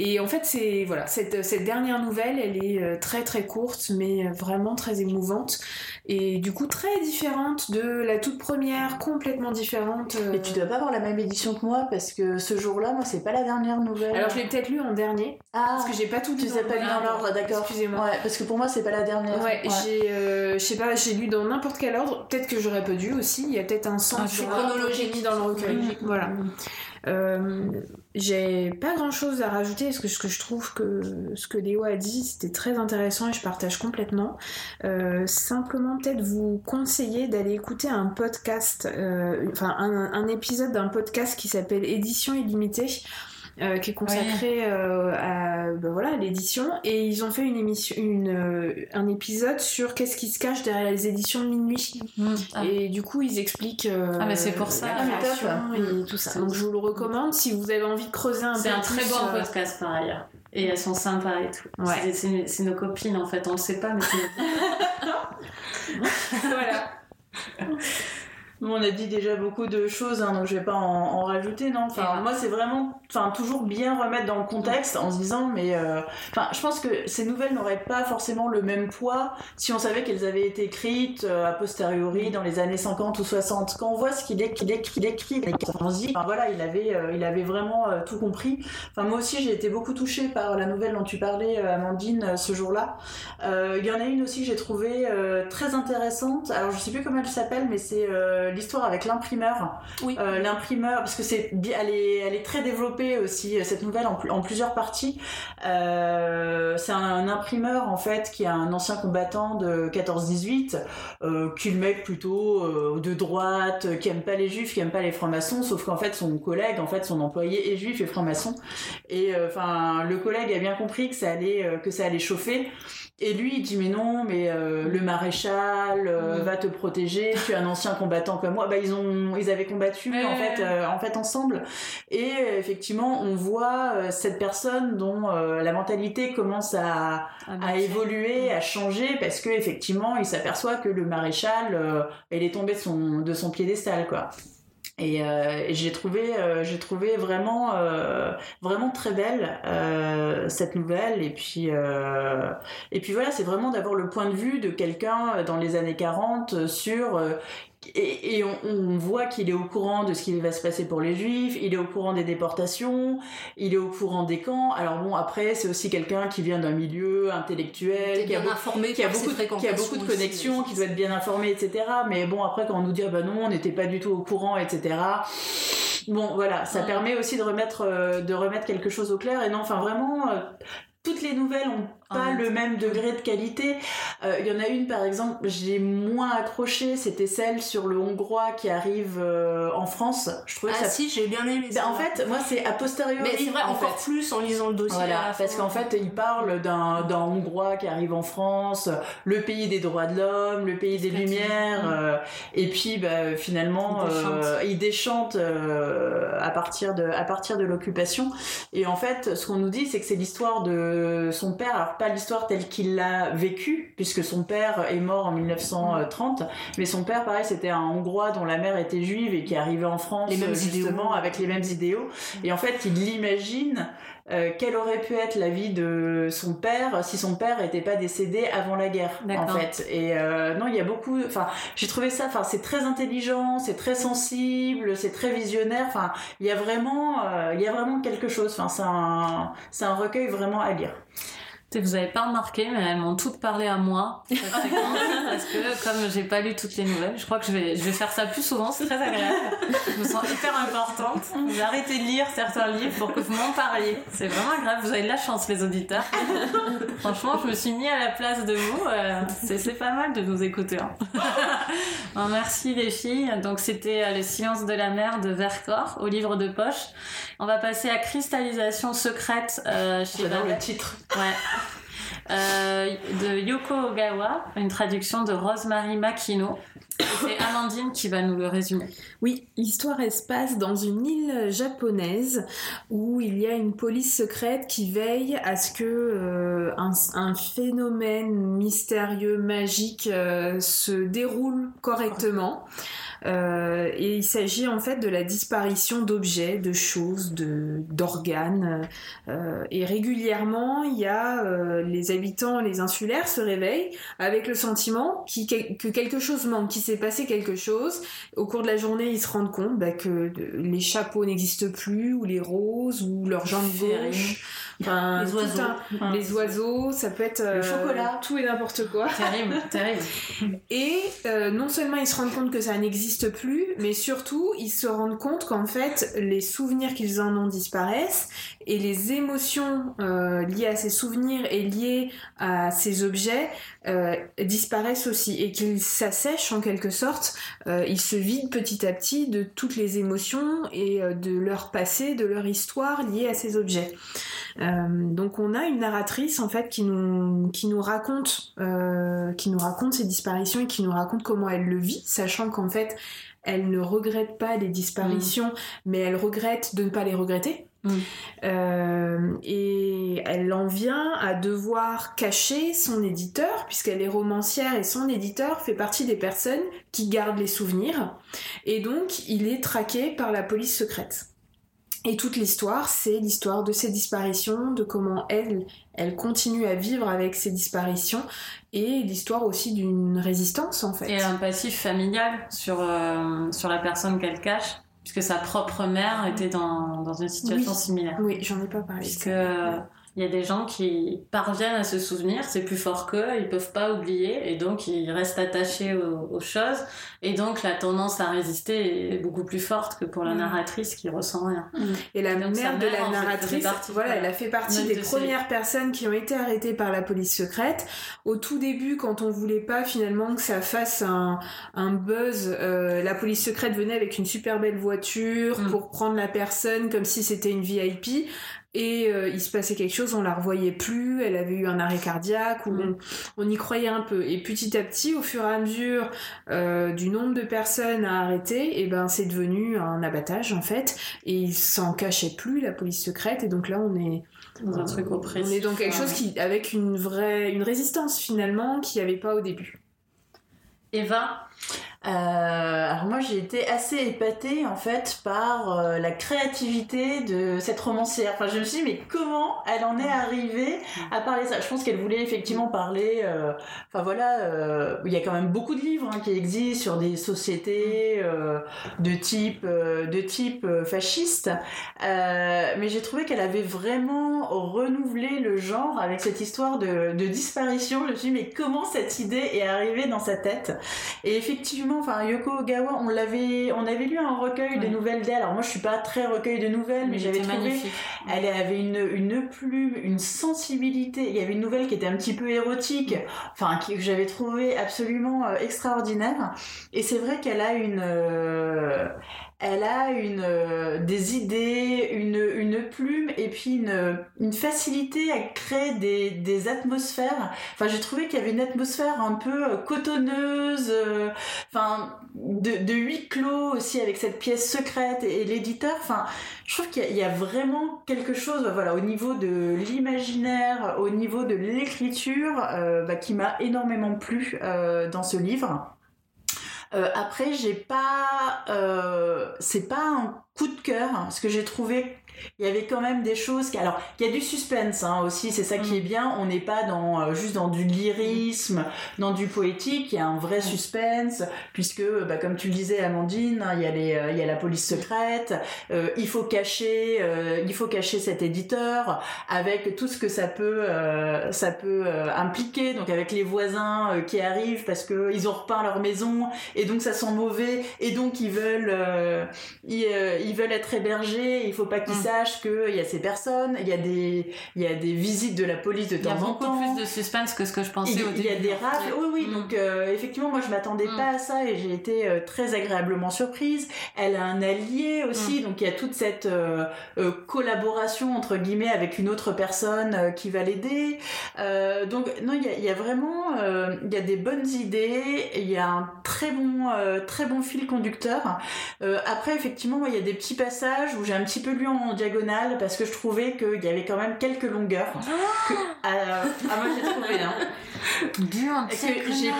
et en fait, c'est voilà, cette, cette, dernière nouvelle, elle est très très courte, mais vraiment très émouvante et du coup très différente de la toute première, complètement différente. Et tu dois pas avoir la même édition que moi parce que ce jour-là, moi, c'est pas la dernière nouvelle. Alors je l'ai peut-être lu en dernier. Ah, parce que j'ai pas tout lu. Tu les as pas lu dans l'ordre, d'accord. Excusez-moi. Ouais, parce que pour moi, c'est pas la dernière. Ouais, j'ai, je sais pas, j'ai lu dans n'importe quel ordre. Peut-être que j'aurais pas dû aussi. Il y a peut-être un sens ah, chronologique dans le recueil. Voilà. Euh, j'ai pas grand chose à rajouter parce que ce que je trouve que ce que Léo a dit c'était très intéressant et je partage complètement. Euh, simplement peut-être vous conseiller d'aller écouter un podcast, euh, enfin un, un, épisode d'un podcast qui s'appelle Édition illimitée. Euh, qui est consacré euh, à ben voilà l'édition. Et ils ont fait une émission une euh, un épisode sur qu'est-ce qui se cache derrière les éditions de minuit. Mmh. ah. et du coup ils expliquent ah mais c'est pour ça la création et mmh. tout ça. Donc je vous le recommande si vous avez envie de creuser un peu c'est un très bon podcast par ailleurs. Et elles sont sympas et tout. Ouais. c'est nos copines en fait. On le sait pas mais voilà on a dit déjà beaucoup de choses, hein, donc je vais pas en, en rajouter, non? Enfin, moi, c'est vraiment, enfin, toujours bien remettre dans le contexte en se disant, mais, euh, enfin, je pense que ces nouvelles n'auraient pas forcément le même poids si on savait qu'elles avaient été écrites euh, a posteriori dans les années 50 ou 60. Quand on voit ce qu'il écrit, on se dit, enfin, voilà, il avait, euh, il avait vraiment tout compris. Enfin, moi aussi, j'ai été beaucoup touchée par la nouvelle dont tu parlais, Amandine, ce jour-là. Il y en a une aussi que j'ai trouvée très intéressante. Alors, je sais plus comment elle s'appelle, mais c'est l'histoire avec l'imprimeur. Oui. Euh, l'imprimeur, parce que c'est, elle est, elle est très développée aussi cette nouvelle en, en plusieurs parties. Euh, c'est un, un, imprimeur en fait qui est un ancien combattant de 14-18, euh, qui le mec plutôt euh, de droite, qui aime pas les juifs, qui aime pas les francs-maçons, sauf qu'en fait son collègue, en fait son employé est juif et franc-maçon. Et enfin le collègue a bien compris que ça allait, que ça allait chauffer. Et lui, il dit mais non, mais euh, le maréchal euh, va te protéger. Tu es un ancien combattant comme moi. Bah ils ont, ils avaient combattu en fait, euh, en fait ensemble. Et effectivement, on voit cette personne dont la mentalité commence à, à évoluer, à changer, parce que effectivement, il s'aperçoit que le maréchal, il est tombé de son de son piédestal quoi. Et, euh, j'ai trouvé, euh, j'ai trouvé vraiment, euh, vraiment très belle cette nouvelle. Et puis, et puis voilà, c'est vraiment d'avoir le point de vue de quelqu'un dans les années 40 sur et, et on, on, voit qu'il est au courant de ce qui va se passer pour les juifs, il est au courant des déportations, il est au courant des camps. Alors bon, après, c'est aussi quelqu'un qui vient d'un milieu intellectuel, qui, a, informé qui, a beaucoup, qui a beaucoup de connexions, qui doit être bien informé, etc. Mais bon, après, quand on nous dit, ah bah non, on n'était pas du tout au courant, etc. Bon, voilà, ça permet aussi de remettre, euh, de remettre quelque chose au clair. Et non, enfin vraiment, euh, toutes les nouvelles ont pas le même degré de qualité. Il euh, y en a une par exemple, j'ai moins accroché, c'était celle sur le hongrois qui arrive euh, en France. Je trouvais ah ça... si, j'ai bien aimé. Ben, en fait, moi c'est a posteriori. Mais c'est vrai en encore fait. plus en lisant le dossier. Voilà, parce qu'en fait, il parle d'un d'un hongrois qui arrive en France, le pays des droits de l'homme, le pays des lumières, mmh. euh, et puis bah, finalement il déchante, il déchante à partir de à partir de l'occupation. Et en fait, ce qu'on nous dit, c'est que c'est l'histoire de son père. Alors pas l'histoire telle qu'il l'a vécue, puisque son père est mort en 1930, mais son père, pareil, c'était un Hongrois dont la mère était juive et qui arrivait en France les mêmes justement idéaux. avec les mêmes idéaux. Et en fait, il l'imagine euh, quelle aurait pu être la vie de son père si son père n'était pas décédé avant la guerre en fait. Et euh, non il y a beaucoup enfin j'ai trouvé ça enfin c'est très intelligent c'est très sensible c'est très visionnaire. Enfin il y a vraiment euh, il y a vraiment quelque chose. Enfin c'est un c'est un recueil vraiment à lire Vous avez pas remarqué, mais elles m'ont toutes parlé à moi. parce que comme j'ai pas lu toutes les nouvelles, je crois que je vais, je vais faire ça plus souvent. C'est très agréable. Je me sens hyper importante. Vous arrêtez de lire certains livres pour que vous m'en parliez. C'est vraiment agréable. Vous avez de la chance, les auditeurs. Franchement, je me suis mis à la place de vous. Euh, c'est pas mal de nous écouter. Hein. merci les filles. Donc c'était euh, Les sciences de la mer de Vercors au livre de poche. On va passer à Cristallisation secrète euh, chez J'adore le titre. Ouais. Euh, de Yoko Ogawa, une traduction de Rosemary Makino. C'est Amandine qui va nous le résumer. Oui, l'histoire se passe dans une île japonaise où il y a une police secrète qui veille à ce que euh, un, un, phénomène mystérieux, magique euh, se déroule correctement. Euh, et il s'agit en fait de la disparition d'objets, de choses, de d'organes. Euh, et régulièrement, il y a euh, les habitants, les insulaires se réveillent avec le sentiment qui, que quelque chose manque, qu'il s'est passé quelque chose. Au cours de la journée, ils se rendent compte bah, que les chapeaux n'existent plus, ou les roses, ou leurs jambes gauche. Enfin, les oiseaux. Les oiseaux, ça peut être le chocolat, tout et n'importe quoi. Terrible, terrible. Et non seulement ils se rendent compte que ça n'existe plus, mais surtout ils se rendent compte qu'en fait les souvenirs qu'ils en ont disparaissent et les émotions euh, liées à ces souvenirs et liées à ces objets euh, disparaissent aussi et qu'ils s'assèchent en quelque sorte. Euh, ils se vident petit à petit de toutes les émotions et de leur passé, de leur histoire liée à ces objets. Donc on a une narratrice en fait qui nous qui nous raconte qui nous raconte ces disparitions et qui nous raconte comment elle le vit, sachant qu'en fait elle ne regrette pas les disparitions, mais elle regrette de ne pas les regretter. Mm. Euh, et elle en vient à devoir cacher son éditeur, puisqu'elle est romancière et son éditeur fait partie des personnes qui gardent les souvenirs. Et donc, il est traqué par la police secrète. Et toute l'histoire, c'est l'histoire de ses disparitions, de comment elle, elle continue à vivre avec ses disparitions, et l'histoire aussi d'une résistance en fait. Et un passif familial sur, euh, sur la personne qu'elle cache puisque sa propre mère était dans, dans une situation similaire. Oui, j'en ai pas parlé. Puisque il y a des gens qui parviennent à se souvenir, c'est plus fort qu'eux, ils peuvent pas oublier, et donc ils restent attachés aux, choses, et donc la tendance à résister est beaucoup plus forte que pour la mm. narratrice qui ressent rien. Mm. Et la mère, de la narratrice, voilà, elle a fait partie des premières personnes qui ont été arrêtées par la police secrète. Au tout début, quand on voulait pas finalement que ça fasse un, un buzz, euh, la police secrète venait avec une super belle voiture mm. pour prendre la personne comme si c'était une VIP et euh, il se passait quelque chose, on la revoyait plus, elle avait eu un arrêt cardiaque, ou mm. on, y croyait un peu. Et petit à petit, au fur et à mesure euh, du nombre de personnes à arrêter, et eh ben c'est devenu un abattage en fait, et il s'en cachait plus la police secrète, et donc là on est dans un truc On est dans quelque chose qui avec une vraie une résistance finalement qu'il n'y avait pas au début. Eva? euh, alors moi j'ai été assez épatée en fait par euh, la créativité de cette romancière. Enfin je me suis dit mais comment elle en est arrivée à parler ça? Je pense qu'elle voulait effectivement parler. Euh, enfin voilà, euh, il y a quand même beaucoup de livres hein, qui existent sur des sociétés de type de type fasciste. mais j'ai trouvé qu'elle avait vraiment renouvelé le genre avec cette histoire de, de disparition. Je me suis dit mais comment cette idée est arrivée dans sa tête? Et effectivement enfin Yoko Ogawa, on l'avait, on avait lu un recueil de nouvelles d'elle. Alors moi, je suis pas très recueil de nouvelles, mais, j'avais trouvé, magnifique. elle avait une, une plume, une sensibilité. Il y avait une nouvelle qui était un petit peu érotique, enfin que j'avais trouvé absolument euh, extraordinaire. Et c'est vrai qu'elle a une, euh, elle a une euh, des idées, une, une plume et puis une, une facilité à créer des, des atmosphères. Enfin, j'ai trouvé qu'il y avait une atmosphère un peu euh, cotonneuse, euh, enfin de, huis clos aussi avec cette pièce secrète et, l'éditeur. Enfin, je trouve qu'il y, a vraiment quelque chose, voilà, au niveau de l'imaginaire, au niveau de l'écriture, bah, qui m'a énormément plu dans ce livre. Euh, après, j'ai pas, euh, c'est pas un coup de cœur, parce que j'ai trouvé il y avait quand même des choses qui alors il y a du suspense hein, aussi c'est ça qui Mm. est bien. On n'est pas dans euh, juste dans du lyrisme dans du poétique. Il y a un vrai suspense puisque bah, comme tu le disais Amandine hein, il y a les euh, il y a la police secrète. Euh, il faut cacher il faut cacher cet éditeur avec tout ce que ça peut ça peut impliquer. Donc avec les voisins qui arrivent parce que ils ont repeint leur maison et donc ça sent mauvais. Et donc ils veulent ils, ils veulent être hébergés. Il faut pas qu'ils Mm. qu'il y a ces personnes il y a des il y a des visites de la police de Il y a temps en beaucoup temps plus de suspense que ce que je pensais il, au il début. y a des rafles, oui, oui. Mm. Donc euh, effectivement, moi je m'attendais Mm. pas à ça et j'ai été euh, très agréablement surprise. Elle a un allié Mm. aussi, donc il y a toute cette euh, euh, collaboration entre guillemets avec une autre personne euh, qui va l'aider. Euh, donc non, il y a, il y a vraiment, euh, il y a des bonnes idées. Il y a un très bon, euh, très bon fil conducteur. Euh, après, effectivement, moi, il y a des petits passages où j'ai un petit peu lu en diagonale parce que je trouvais qu'il y avait quand même quelques longueurs. Que- ah, ah, moi j'ai trouvé. Hein. Que j'ai-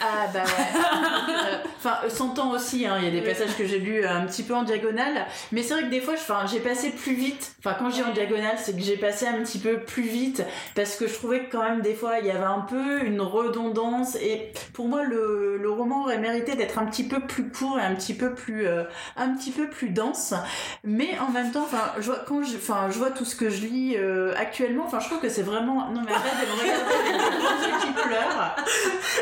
Ah bah ouais. Enfin, euh, s'entend aussi, hein, il y a des passages que j'ai lus euh, un petit peu en diagonale, mais c'est vrai que des fois, j'ai passé plus vite. Enfin, quand j'ai en diagonale, c'est que j'ai passé un petit peu plus vite parce que je trouvais que quand même des fois, il y avait un peu une redondance et pour moi, le, le roman aurait mérité d'être un petit peu plus court et un petit peu plus, euh, un petit peu plus dense. Mais en même temps, enfin, je vois quand je, je vois tout ce que je lis euh, actuellement. Enfin, je trouve que c'est vraiment. Non mais arrête de me regarder qui.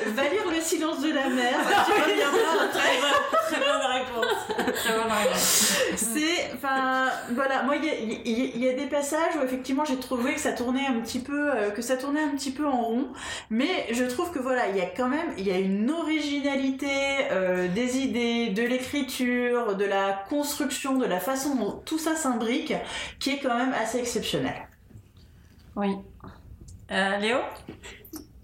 Va lire le silence de la mer. Tu reviendras après. Très bonne réponse. Très bonne réponse. C'est, enfin, voilà. Moi, y y il y a des passages où effectivement j'ai trouvé que ça tournait un petit peu, euh, que ça tournait un petit peu en rond. Mais je trouve que voilà, il y a quand même, il y a une originalité euh, des idées, de l'écriture, de la construction, de la façon dont tout ça s'imbrique, qui est quand même assez exceptionnelle. Oui. Euh, Léo?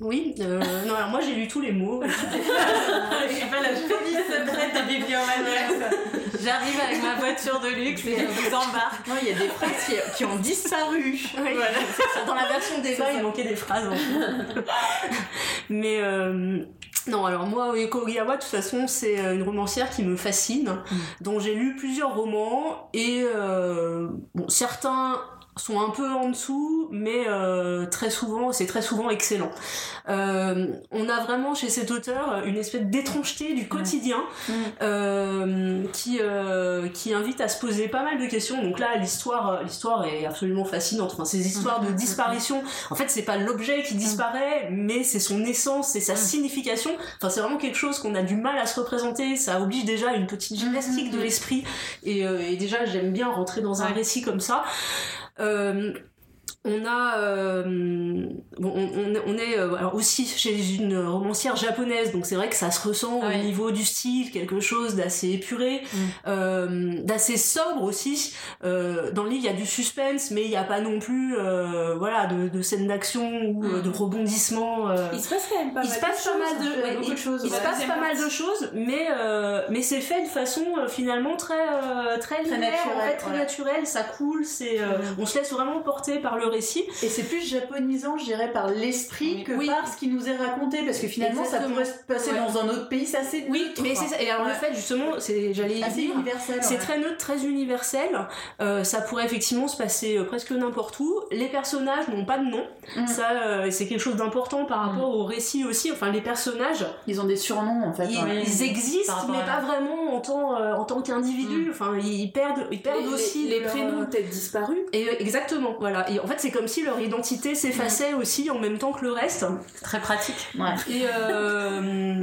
Oui, euh, non, alors moi j'ai lu tous les mots. Je suis pas la police secrète des bibliomanesses. J'arrive avec ma voiture de luxe et je vous embarque. Non, il y a des phrases qui, qui ont disparu. Voilà, ça. Dans la version débat, il manquait des phrases. en fait. Mais euh, non, alors moi, Eko Ogawa, de toute façon, c'est euh, une romancière qui me fascine, dont j'ai lu plusieurs romans et euh, bon, certains sont un peu en dessous, mais euh, très souvent, c'est très souvent excellent. Euh, on a vraiment chez cet auteur une espèce d'étrangeté du quotidien Mm. euh, qui euh, qui invite à se poser pas mal de questions. Donc là, l'histoire l'histoire est absolument fascinante. Enfin, ces histoires de disparition. En fait, c'est pas l'objet qui disparaît, mais c'est son essence, c'est sa signification. Enfin, c'est vraiment quelque chose qu'on a du mal à se représenter. Ça oblige déjà à une petite gymnastique de l'esprit. Et, euh, et déjà, j'aime bien rentrer dans un récit comme ça. Euh, on a euh, bon, on, on est- euh, alors aussi chez une romancière japonaise donc c'est vrai que ça se ressent Ouais. au niveau du style quelque chose d'assez épuré Mm. euh, d'assez sobre aussi euh, dans le livre il y a du suspense mais il n'y a pas non plus euh, voilà de, de scènes d'action ou euh, Mm. de rebondissements Il se passe quand même pas il mal se passe de pas mal choses. de, Il y a ouais, beaucoup il- de choses, il se passe pas mal de choses, mais euh, mais c'est fait de façon euh, finalement très euh, très linéaire, en naturelle, fait, très naturelle, ça coule, c'est euh, on se laisse vraiment porter par le récit. Et c'est plus japonisant, je dirais, par l'esprit Oui. que Oui. par ce qui nous est raconté, parce que finalement, Exactement. ça pourrait se passer Ouais. dans un autre pays, c'est assez Oui, neutre, mais c'est ça. Et alors le Ouais. fait justement, c'est j'allais assez venir. universel. C'est ouais. très neutre, très universel. Euh, ça pourrait effectivement se passer euh, presque n'importe où. Les personnages n'ont pas de nom. Mm. Ça, euh, c'est quelque chose d'important par rapport au récit aussi. Enfin, les personnages, Ils ont des surnoms en fait. ils, ouais. ils Par existent, mais à- pas vraiment en tant, euh, en tant qu'individu. Enfin, ils perdent, ils perdent Les- aussi les, les prénoms ont peut-être disparu. Et euh, exactement, voilà. Et en fait, c'est comme si leur identité s'effaçait aussi en même temps que le reste. Très pratique. Ouais. Et euh,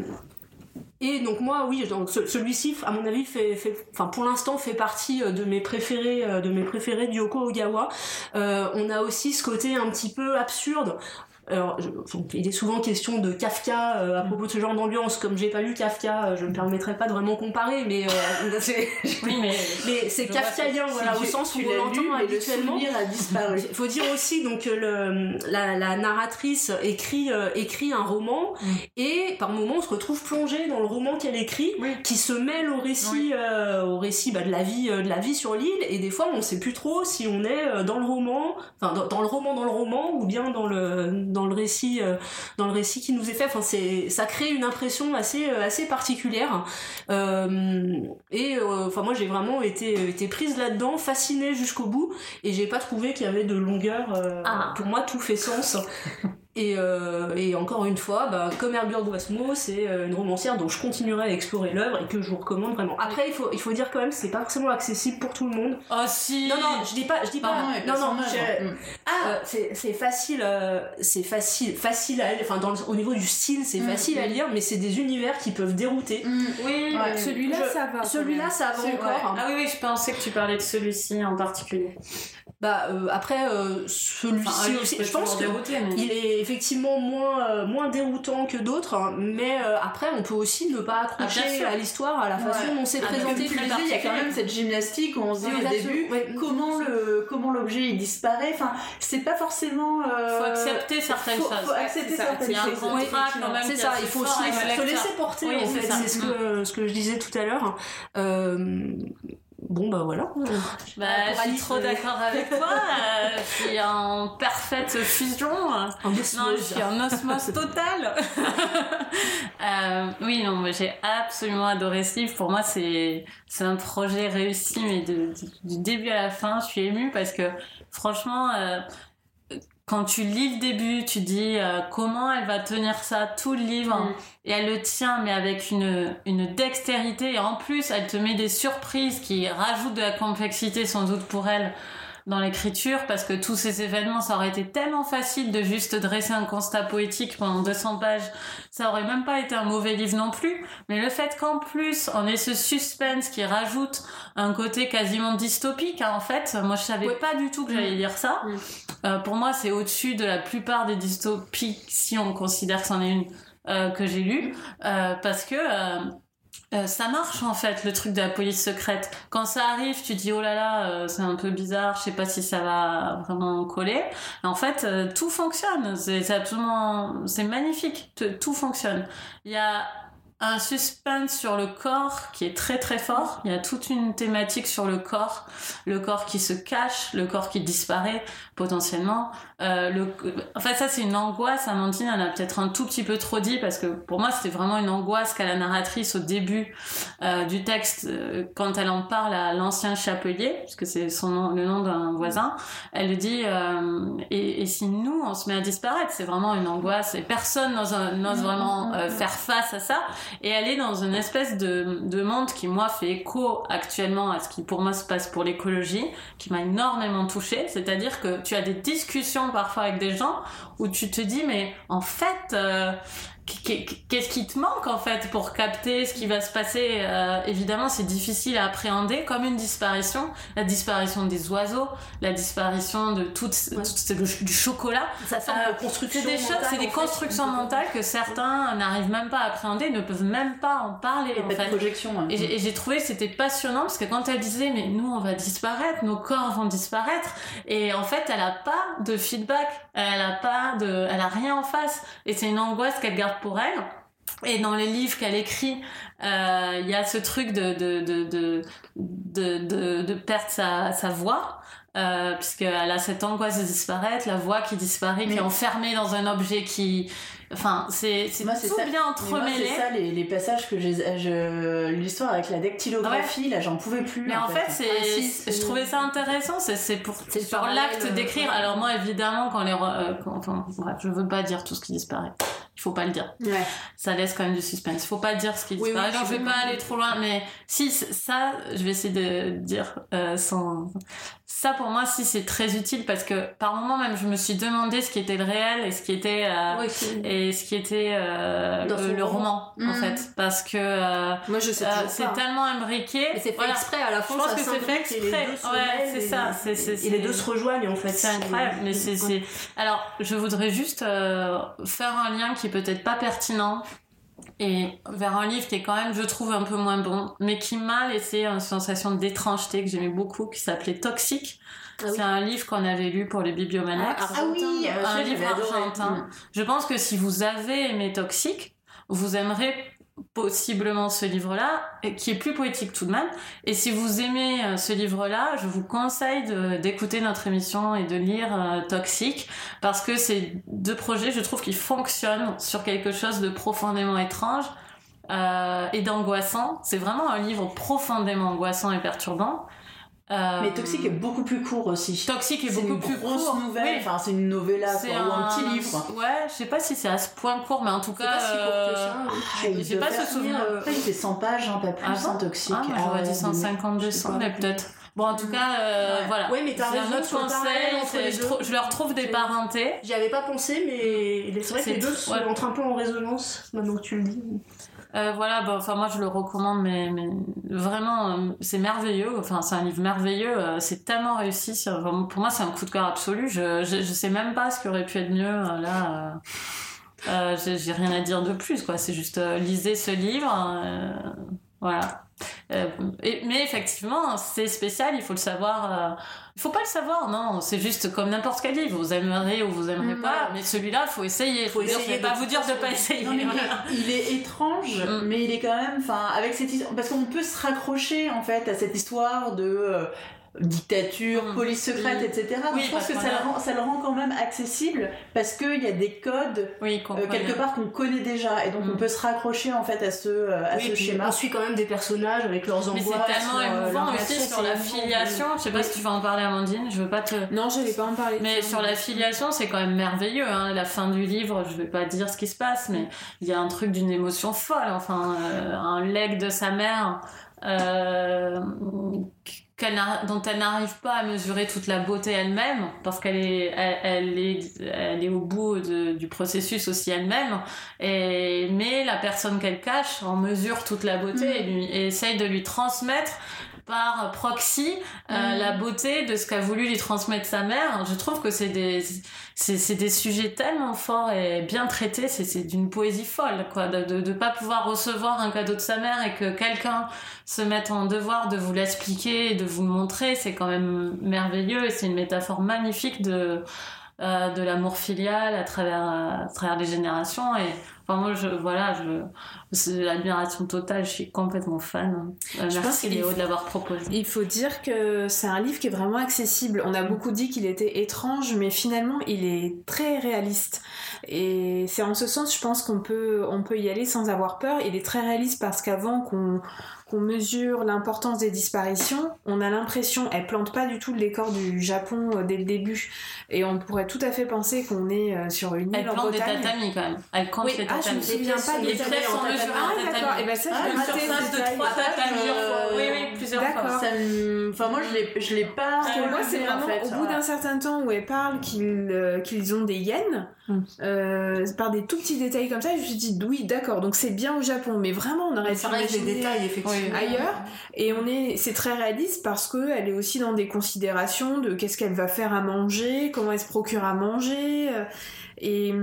et donc moi, oui, celui-ci, à mon avis, fait, fait, enfin pour l'instant, fait partie euh, de mes préférés, euh, de mes préférés du Yoko Ogawa. Euh, on a aussi ce côté un petit peu absurde. Alors, je- donc, il est souvent question de Kafka euh, à propos de ce genre d'ambiance. Comme j'ai pas lu Kafka, euh, je me permettrai pas de vraiment comparer, mais euh, c'est Oui, mais mais c'est Je vois kafkaïen, voilà, au sens où on l'entend le habituellement. souvenir a disparu. Il faut dire aussi donc que le, la, la narratrice écrit euh, écrit un roman Mm. et par moments on se retrouve plongé dans le roman qu'elle écrit Oui. qui se mêle au récit au récit bah, de la vie de la vie sur l'île et des fois on sait plus trop si on est dans le roman enfin dans, dans le roman dans le roman ou bien dans le dans dans le récit euh, dans le récit qui nous est fait. Enfin c'est ça crée une impression assez euh, assez particulière. Euh, et enfin moi j'ai vraiment été été prise là-dedans fascinée jusqu'au bout. Et j'ai pas trouvé qu'il y avait de longueur Ah. pour moi tout fait sens et, euh, et encore une fois, bah, comme Herbure Douasmo, c'est euh, une romancière dont je continuerai à explorer l'œuvre et que je vous recommande vraiment. Après, il faut, il faut dire quand même que c'est pas forcément accessible pour tout le monde. Oh si Non, non, je dis pas, je dis pas. Non, non, non, non, je- Mm. euh, c'est c'est facile, euh, c'est facile, facile à lire. Enfin, dans le- au niveau du style, c'est Mm, facile à lire, mais c'est des univers qui peuvent dérouter. Mm. Oui, Ouais. Celui-là, ça va. Celui-là, ça va encore. Ah oui, oui, je pensais que tu parlais de celui-ci en particulier. Bah euh, après, euh, celui-ci Enfin, aussi, je pense que dérouter, mais- il est effectivement moins euh, moins déroutant que d'autres, hein, mais euh, après on peut aussi ne pas Ah, accrocher à l'histoire, à la façon Ouais. dont c'est Ah, présenté. il y a quand même cette gymnastique où on se dit Oui, au début ouais. comment le comment l'objet il disparaît. Enfin, c'est pas forcément. euh, Faut accepter certaines faut, choses. Faut accepter ça, certaines Il y a un choses. contrat effectivement. quand même. C'est ça, il faut aussi se laisser porter Oui, c'est ce que, ce que je disais tout à l'heure. Bon bah voilà. Bah, je suis trop euh, d'accord avec toi. euh, je suis en parfaite fusion. En Non, je osmose. suis en osmose totale. Euh, oui, non, mais j'ai absolument adoré ce livre. Pour moi, c'est c'est un projet réussi, mais de- de- du début à la fin, je suis émue parce que franchement, euh, quand tu lis le début, tu dis euh, comment elle va tenir ça tout le livre. Mm. et elle le tient, mais avec une une dextérité. Et en plus, elle te met des surprises qui rajoutent de la complexité sans doute pour elle dans l'écriture parce que tous ces événements, ça aurait été tellement facile de juste dresser un constat poétique pendant 200 pages. Ça aurait même pas été un mauvais livre non plus. Mais le fait qu'en plus, on ait ce suspense qui rajoute un côté quasiment dystopique, hein, en fait. Moi, je savais pas du tout que j'allais lire ça. Mm. Euh, pour moi, c'est au-dessus de la plupart des dystopies, si on considère que c'en est une euh, que j'ai lue. Euh, parce que... euh, ça marche en fait le truc de la police secrète. Quand ça arrive, tu dis oh là là, euh, c'est un peu bizarre, je sais pas si ça va vraiment coller. En fait, euh, tout fonctionne. C'est absolument, c'est magnifique. Tout fonctionne. Il y a un suspense sur le corps qui est très très fort. Il y a toute une thématique sur le corps, le corps qui se cache, le corps qui disparaît potentiellement. Euh, le... Enfin ça c'est une angoisse. Amandine en a peut-être un tout petit peu trop dit parce que pour moi c'était vraiment une angoisse qu'a la narratrice au début euh, du texte euh, quand elle en parle à l'ancien chapelier, puisque c'est son nom, le nom d'un voisin. Elle lui dit euh, et, et si nous on se met à disparaître, c'est vraiment une angoisse et personne n'ose n'ose vraiment euh, faire face à ça. Et est dans une espèce de, de monde qui, moi, fait écho actuellement à ce qui, pour moi, se passe pour l'écologie, qui m'a énormément touchée. C'est-à-dire que tu as des discussions parfois avec des gens où tu te dis, mais en fait, euh, qu'est-ce qui te manque en fait pour capter ce qui va se passer? Euh, Évidemment, c'est difficile à appréhender comme une disparition, la disparition des oiseaux, la disparition de tout, Ouais. tout- du, du chocolat. Ça Euh, construction C'est des choses, c'est des fait. constructions mentales que certains n'arrivent même pas à appréhender, ne peuvent même pas en parler. En fait. projection. hein. Et j'ai- et j'ai trouvé que c'était passionnant parce que quand elle disait mais nous on va disparaître, nos corps vont disparaître et en fait elle a pas de feedback, elle a pas de, elle a rien en face et c'est une angoisse qu'elle garde pour elle. Et dans les livres qu'elle écrit, euh, il y a ce truc de de de perdre sa, sa voix. Euh, puisqu'elle a cette angoisse de disparaître, la voix qui disparaît, qui est enfermée dans un objet qui, enfin, c'est c'est Moi, c'est tout ça. bien entremêlé. c'est ça, les, les passages que j'ai. je- L'histoire avec la dactylographie, là, j'en pouvais plus. Mais en fait, c'est, Ah, je trouvais ça intéressant. C'est, c'est pour, parallèle, l'acte euh, d'écrire. ouais. Alors moi, évidemment, quand les, euh, quand- enfin, bref, je veux pas dire tout ce qui disparaît. Il faut pas le dire. Ouais. Ça laisse quand même du suspense. Il faut pas dire ce qui Oui, disparaît. oui, Donc, je je vais pas aller trop loin, mais si ça, je vais essayer de dire euh, sans. Ça, pour moi, si c'est très utile parce que par moment même, je me suis demandé ce qui était le réel et ce qui était euh, et ce qui était euh, le, roman. en Mhm. fait, parce que euh, Moi, je sais euh, c'est tellement imbriqué. Mais c'est fait Voilà. exprès à la fin. Je pense que c'est fait exprès. Ouais, c'est ça, c'est- Et les deux se rejoignent en fait. C'est incroyable, mais c'est, c'est... Alors, je voudrais juste euh, faire un lien qui est peut-être pas pertinent et vers un livre qui est quand même, je trouve, un peu moins bon, mais qui m'a laissé une sensation d'étrangeté que j'aimais beaucoup, qui s'appelait Toxique. Ah oui. C'est un livre qu'on avait lu pour les bibliomaniacs. Ah, Ah oui, un celui-là, livre argentin. Je pense que si vous avez aimé Toxique, vous aimerez possiblement ce livre-là, qui est plus poétique tout de même. Et si vous aimez euh, ce livre-là, je vous conseille d'écouter notre émission et de lire euh, Toxique, parce que c'est deux projets, je trouve, qui fonctionnent sur quelque chose de profondément étrange euh, et d'angoissant. C'est vraiment un livre profondément angoissant et perturbant. Euh, Mais Toxique est beaucoup plus court aussi. Toxique est C'est beaucoup une plus grosse court. nouvelle, Oui. enfin c'est une novella C'est quoi, ou un petit livre. Ouais, je sais pas si c'est à ce point court, mais en tout C'est cas. pas si court que euh, ça. oui. Ah, j'ai doit pas ce souvenir. Après, il fait 100 pages, hein, pas plus, Ah sans bon Toxique. Ah, moi j'aurais ouais, dit 150, je sais 200, pas. mais peut-être. Bon, en tout cas, euh, Ouais. voilà. Ouais, mais t'as un autre conseil. Je, je leur trouve des parentés. J'y avais pas pensé, mais c'est vrai que les deux tr- sont- ouais. entrent un peu en résonance maintenant que tu le dis. Euh, voilà, bah, enfin moi je le recommande, mais, mais vraiment euh, c'est merveilleux. Enfin c'est un livre merveilleux. euh, c'est tellement réussi. c'est- pour moi c'est un coup de cœur absolu. Je, je, sais même pas ce qui aurait pu être mieux là. j'ai j'ai rien à dire de plus quoi. C'est juste lisez ce livre. Voilà. Euh, et- mais effectivement, c'est spécial, il faut le savoir. euh, il faut pas le savoir, non. C'est juste comme n'importe quel livre. Vous aimerez ou vous aimerez Mm. pas, mais celui-là, faut essayer. Faut essayer je vais pas vous dire de pas essayer. Non, mais voilà. il, il est étrange, Mm. mais il est quand même, enfin, avec cette histoire, parce qu'on peut se raccrocher en fait à cette histoire de euh, dictature, Mm. police secrète, etc. Donc, Oui, je pense que ça le, rend, ça le rend quand même accessible parce qu'il y a des codes Oui, euh, quelque part qu'on connaît déjà et donc Mm. on peut se raccrocher en fait à ce, à Oui, ce schéma. On suit quand même des personnages avec leurs Mais angoisses. c'est tellement euh, émouvant aussi sur la filiation. Je sais pas si tu vas en parler, Amandine. Je veux pas te. Non, je vais pas en parler. Mais sur la filiation, c'est quand même merveilleux. Hein. La fin du livre, je vais pas dire ce qui se passe, mais il y a un truc d'une émotion folle. Enfin, euh, un leg de sa mère euh, qu'elle dont elle n'arrive pas à mesurer toute la beauté elle-même, parce qu'elle est, elle, elle est, elle est au bout de- du processus aussi elle-même. Et mais la personne qu'elle cache en mesure toute la beauté Mm. et, lui, et essaye de lui transmettre par proxy euh, Mm. la beauté de ce qu'a voulu lui transmettre sa mère. Je trouve que c'est des c'est c'est des sujets tellement forts et bien traités, c'est c'est d'une poésie folle quoi de, de de pas pouvoir recevoir un cadeau de sa mère et que quelqu'un se mette en devoir de vous l'expliquer et de vous le montrer, c'est quand même merveilleux et c'est une métaphore magnifique de euh, de l'amour filial à travers à travers les générations et enfin moi je voilà je c'est l'admiration totale je suis complètement fan Euh, Je pense merci Léo faut- de l'avoir proposé Il faut dire que c'est un livre qui est vraiment accessible. On a beaucoup dit qu'il était étrange, mais finalement, il est très réaliste. Et c'est en ce sens, je pense qu'on peut, on peut y aller sans avoir peur. Il est très réaliste parce qu'avant qu'on qu'on mesure l'importance des disparitions, on a l'impression, elle plante pas du tout le décor du Japon euh, dès le début. Et on pourrait tout à fait penser qu'on est euh, sur une île elle en plante des tatamis quand même elle compte Oui, les ah, je tatamis me souviens pas les des tatamis sont en mesurées Ah, d'accord. tatamis Et ben ça, Ah, je ce de trois tatamis Euh, oui oui plusieurs d'accord. fois Ça me- Enfin, moi, je l'ai, je l'ai pas. Parce que moi, relevé, c'est vraiment en fait. au bout d'un certain temps où elle parle qu'ils euh, qu'ils ont des yens, Mm. euh, par des tout petits détails comme ça, je me suis dit oui, d'accord, donc c'est bien au Japon, mais vraiment on aurait pu Ça reste des imaginer détails, effectivement. Ailleurs. Et on est, c'est très réaliste parce que elle est aussi dans des considérations de qu'est-ce qu'elle va faire à manger, comment elle se procure à manger, euh, et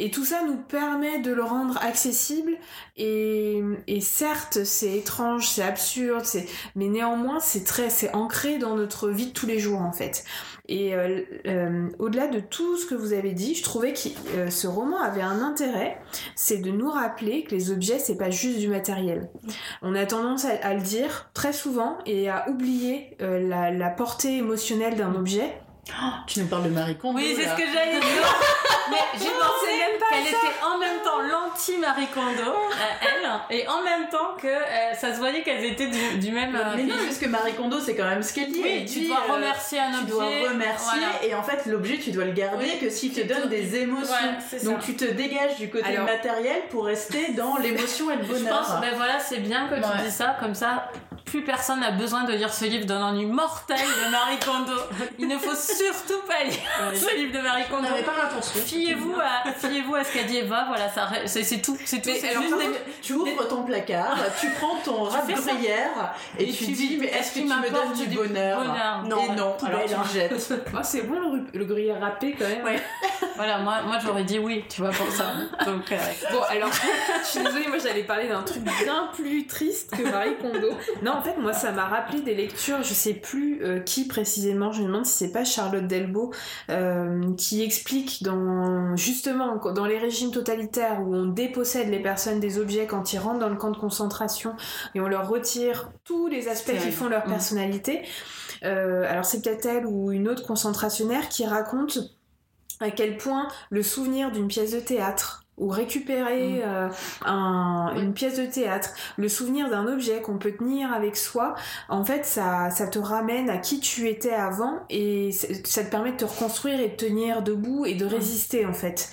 et tout ça nous permet de le rendre accessible et, et certes c'est étrange, c'est absurde, c'est mais néanmoins c'est très c'est ancré dans notre vie de tous les jours en fait. Et euh, euh, au-delà de tout ce que vous avez dit, je trouvais que euh, ce roman avait un intérêt, c'est de nous rappeler que les objets c'est pas juste du matériel. On a tendance à, le dire très souvent et à oublier la portée émotionnelle d'un objet. Tu nous parles de Marie Kondo. oui c'est ce que j'allais dire mais j'ai pensé même pas qu'elle était en même temps l'anti Marie Kondo euh, elle et en même temps que euh, ça se voyait qu'elles étaient du, du même euh, Mais non, parce que Marie Kondo, c'est quand même ce qu'elle dit. oui tu dit, dois remercier un Tu objet dois remercier voilà. et en fait l'objet tu dois le garder Oui. que s'il te Tu donne des émotions. Ouais, Donc ça. tu te dégages du côté Alors- matériel pour rester dans l'émotion et le Je bonheur. pense, ben voilà, c'est bien que tu dis ça, comme ça, plus personne n'a besoin de lire ce livre d'un ennui mortel de Marie Kondo. Il ne faut surtout pas lire ce livre de Marie On Kondo. pas l'intention. Fiez-vous à, fiez-vous à ce qu'a dit Eva, voilà, c'est tout, c'est tout. Alors, juste des- Tu ouvres ton placard, tu prends ton rap ça. gruyère et, Et tu, tu dis dis, mais est-ce que qu'il tu me donnes du du bonheur bonheur Et Non, non, alors tu le jettes. Ah, c'est bon le, le gruyère râpé quand même. Ouais. voilà, moi, moi j'aurais dit oui, tu vois, pour ça. Donc, euh, Bon, alors, je suis désolée, moi j'allais parler d'un truc bien plus triste que Marie Kondo. Non, en fait, moi ça m'a rappelé des lectures, je sais plus euh, qui précisément, je me demande si c'est pas Charlotte Delbo, euh, qui explique dans, justement, dans les régimes totalitaires où on dépossède les personnes des objets quand ils rentrent dans le camp de concentration et on leur retire tous les aspects qui font leur Mm. personnalité. Euh, alors c'est peut-être elle ou une autre concentrationnaire qui raconte à quel point le souvenir d'une pièce de théâtre ou récupérer euh, un- une pièce de théâtre, le souvenir d'un objet qu'on peut tenir avec soi, en fait, ça, ça te ramène à qui tu étais avant et ça te permet de te reconstruire et de tenir debout et de résister, en fait.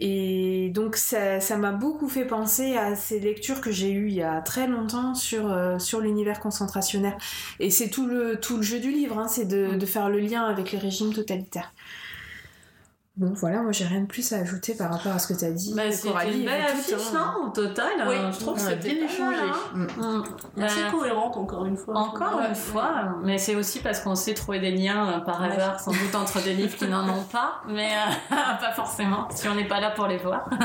Et donc ça ça m'a beaucoup fait penser à ces lectures que j'ai eues il y a très longtemps sur, euh, sur l'univers concentrationnaire. Et c'est tout le, tout le jeu du livre, hein, c'est de, de faire le lien avec les régimes totalitaires. Bon voilà, moi j'ai rien de plus à ajouter par rapport à ce que tu as dit. bah, c'était Coralie, une belle affiche, hein. non Au total, Oui, euh, je trouve que c'était bien échangé. hein. Mm. Mm. Assez Euh, cohérente encore une fois. Encore Ouais. une fois, mais c'est aussi parce qu'on sait trouver des liens euh, par Ouais. hasard, sans doute entre des livres qui n'en ont pas, mais euh, pas forcément, si on n'est pas là pour les voir.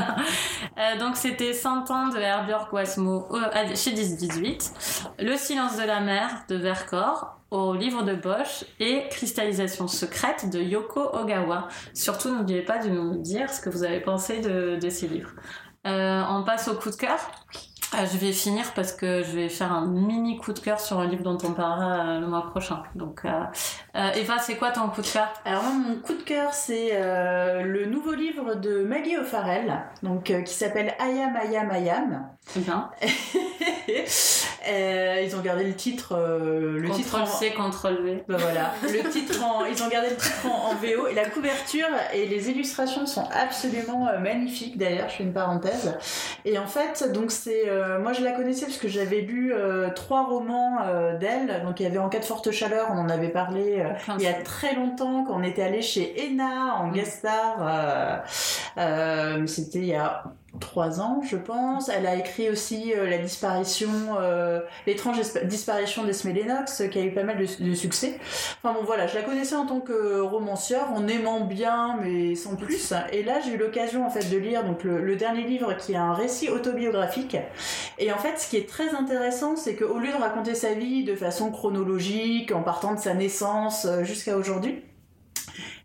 Euh, donc c'était 100 ans de Herbjörg Wassmo euh, à- chez 10-18, Le silence de la mer de Vercors au livre de Bosch et Cristallisation secrète de Yoko Ogawa. Surtout n'oubliez pas de nous dire ce que vous avez pensé de, ces livres. Euh, on passe au coup de cœur. Euh, je vais finir parce que je vais faire un mini coup de cœur sur un livre dont on parlera euh, le mois prochain. Donc, Eva, c'est quoi ton coup de cœur? Alors mon coup de cœur, c'est le nouveau livre de Maggie O'Farrell, donc qui s'appelle Ayam Ayam Ayam. C'est bien. Euh, ils ont gardé le titre, euh, le titre en... C, contrôle V. Bah voilà, le titre en, ils ont gardé le titre en, en VO et la couverture et les illustrations sont absolument euh, magnifiques. D'ailleurs, je fais une parenthèse. Et en fait, donc c'est, euh, moi je la connaissais parce que j'avais lu euh, trois romans d'elle. Donc il y avait En cas de forte chaleur, on en avait parlé il y a très longtemps quand on était allé chez Ena en Mm. euh, euh, C'était il y a trois ans, je pense. Elle a écrit aussi euh, la disparition, euh, l'étrange disparition d'Esme Lennox, euh, qui a eu pas mal de, de succès. Enfin bon, voilà, je la connaissais en tant que romancière, en aimant bien, mais sans plus. Et là, j'ai eu l'occasion en fait de lire donc le, le dernier livre qui est un récit autobiographique. Et en fait, ce qui est très intéressant, c'est qu'au lieu de raconter sa vie de façon chronologique, en partant de sa naissance euh, jusqu'à aujourd'hui,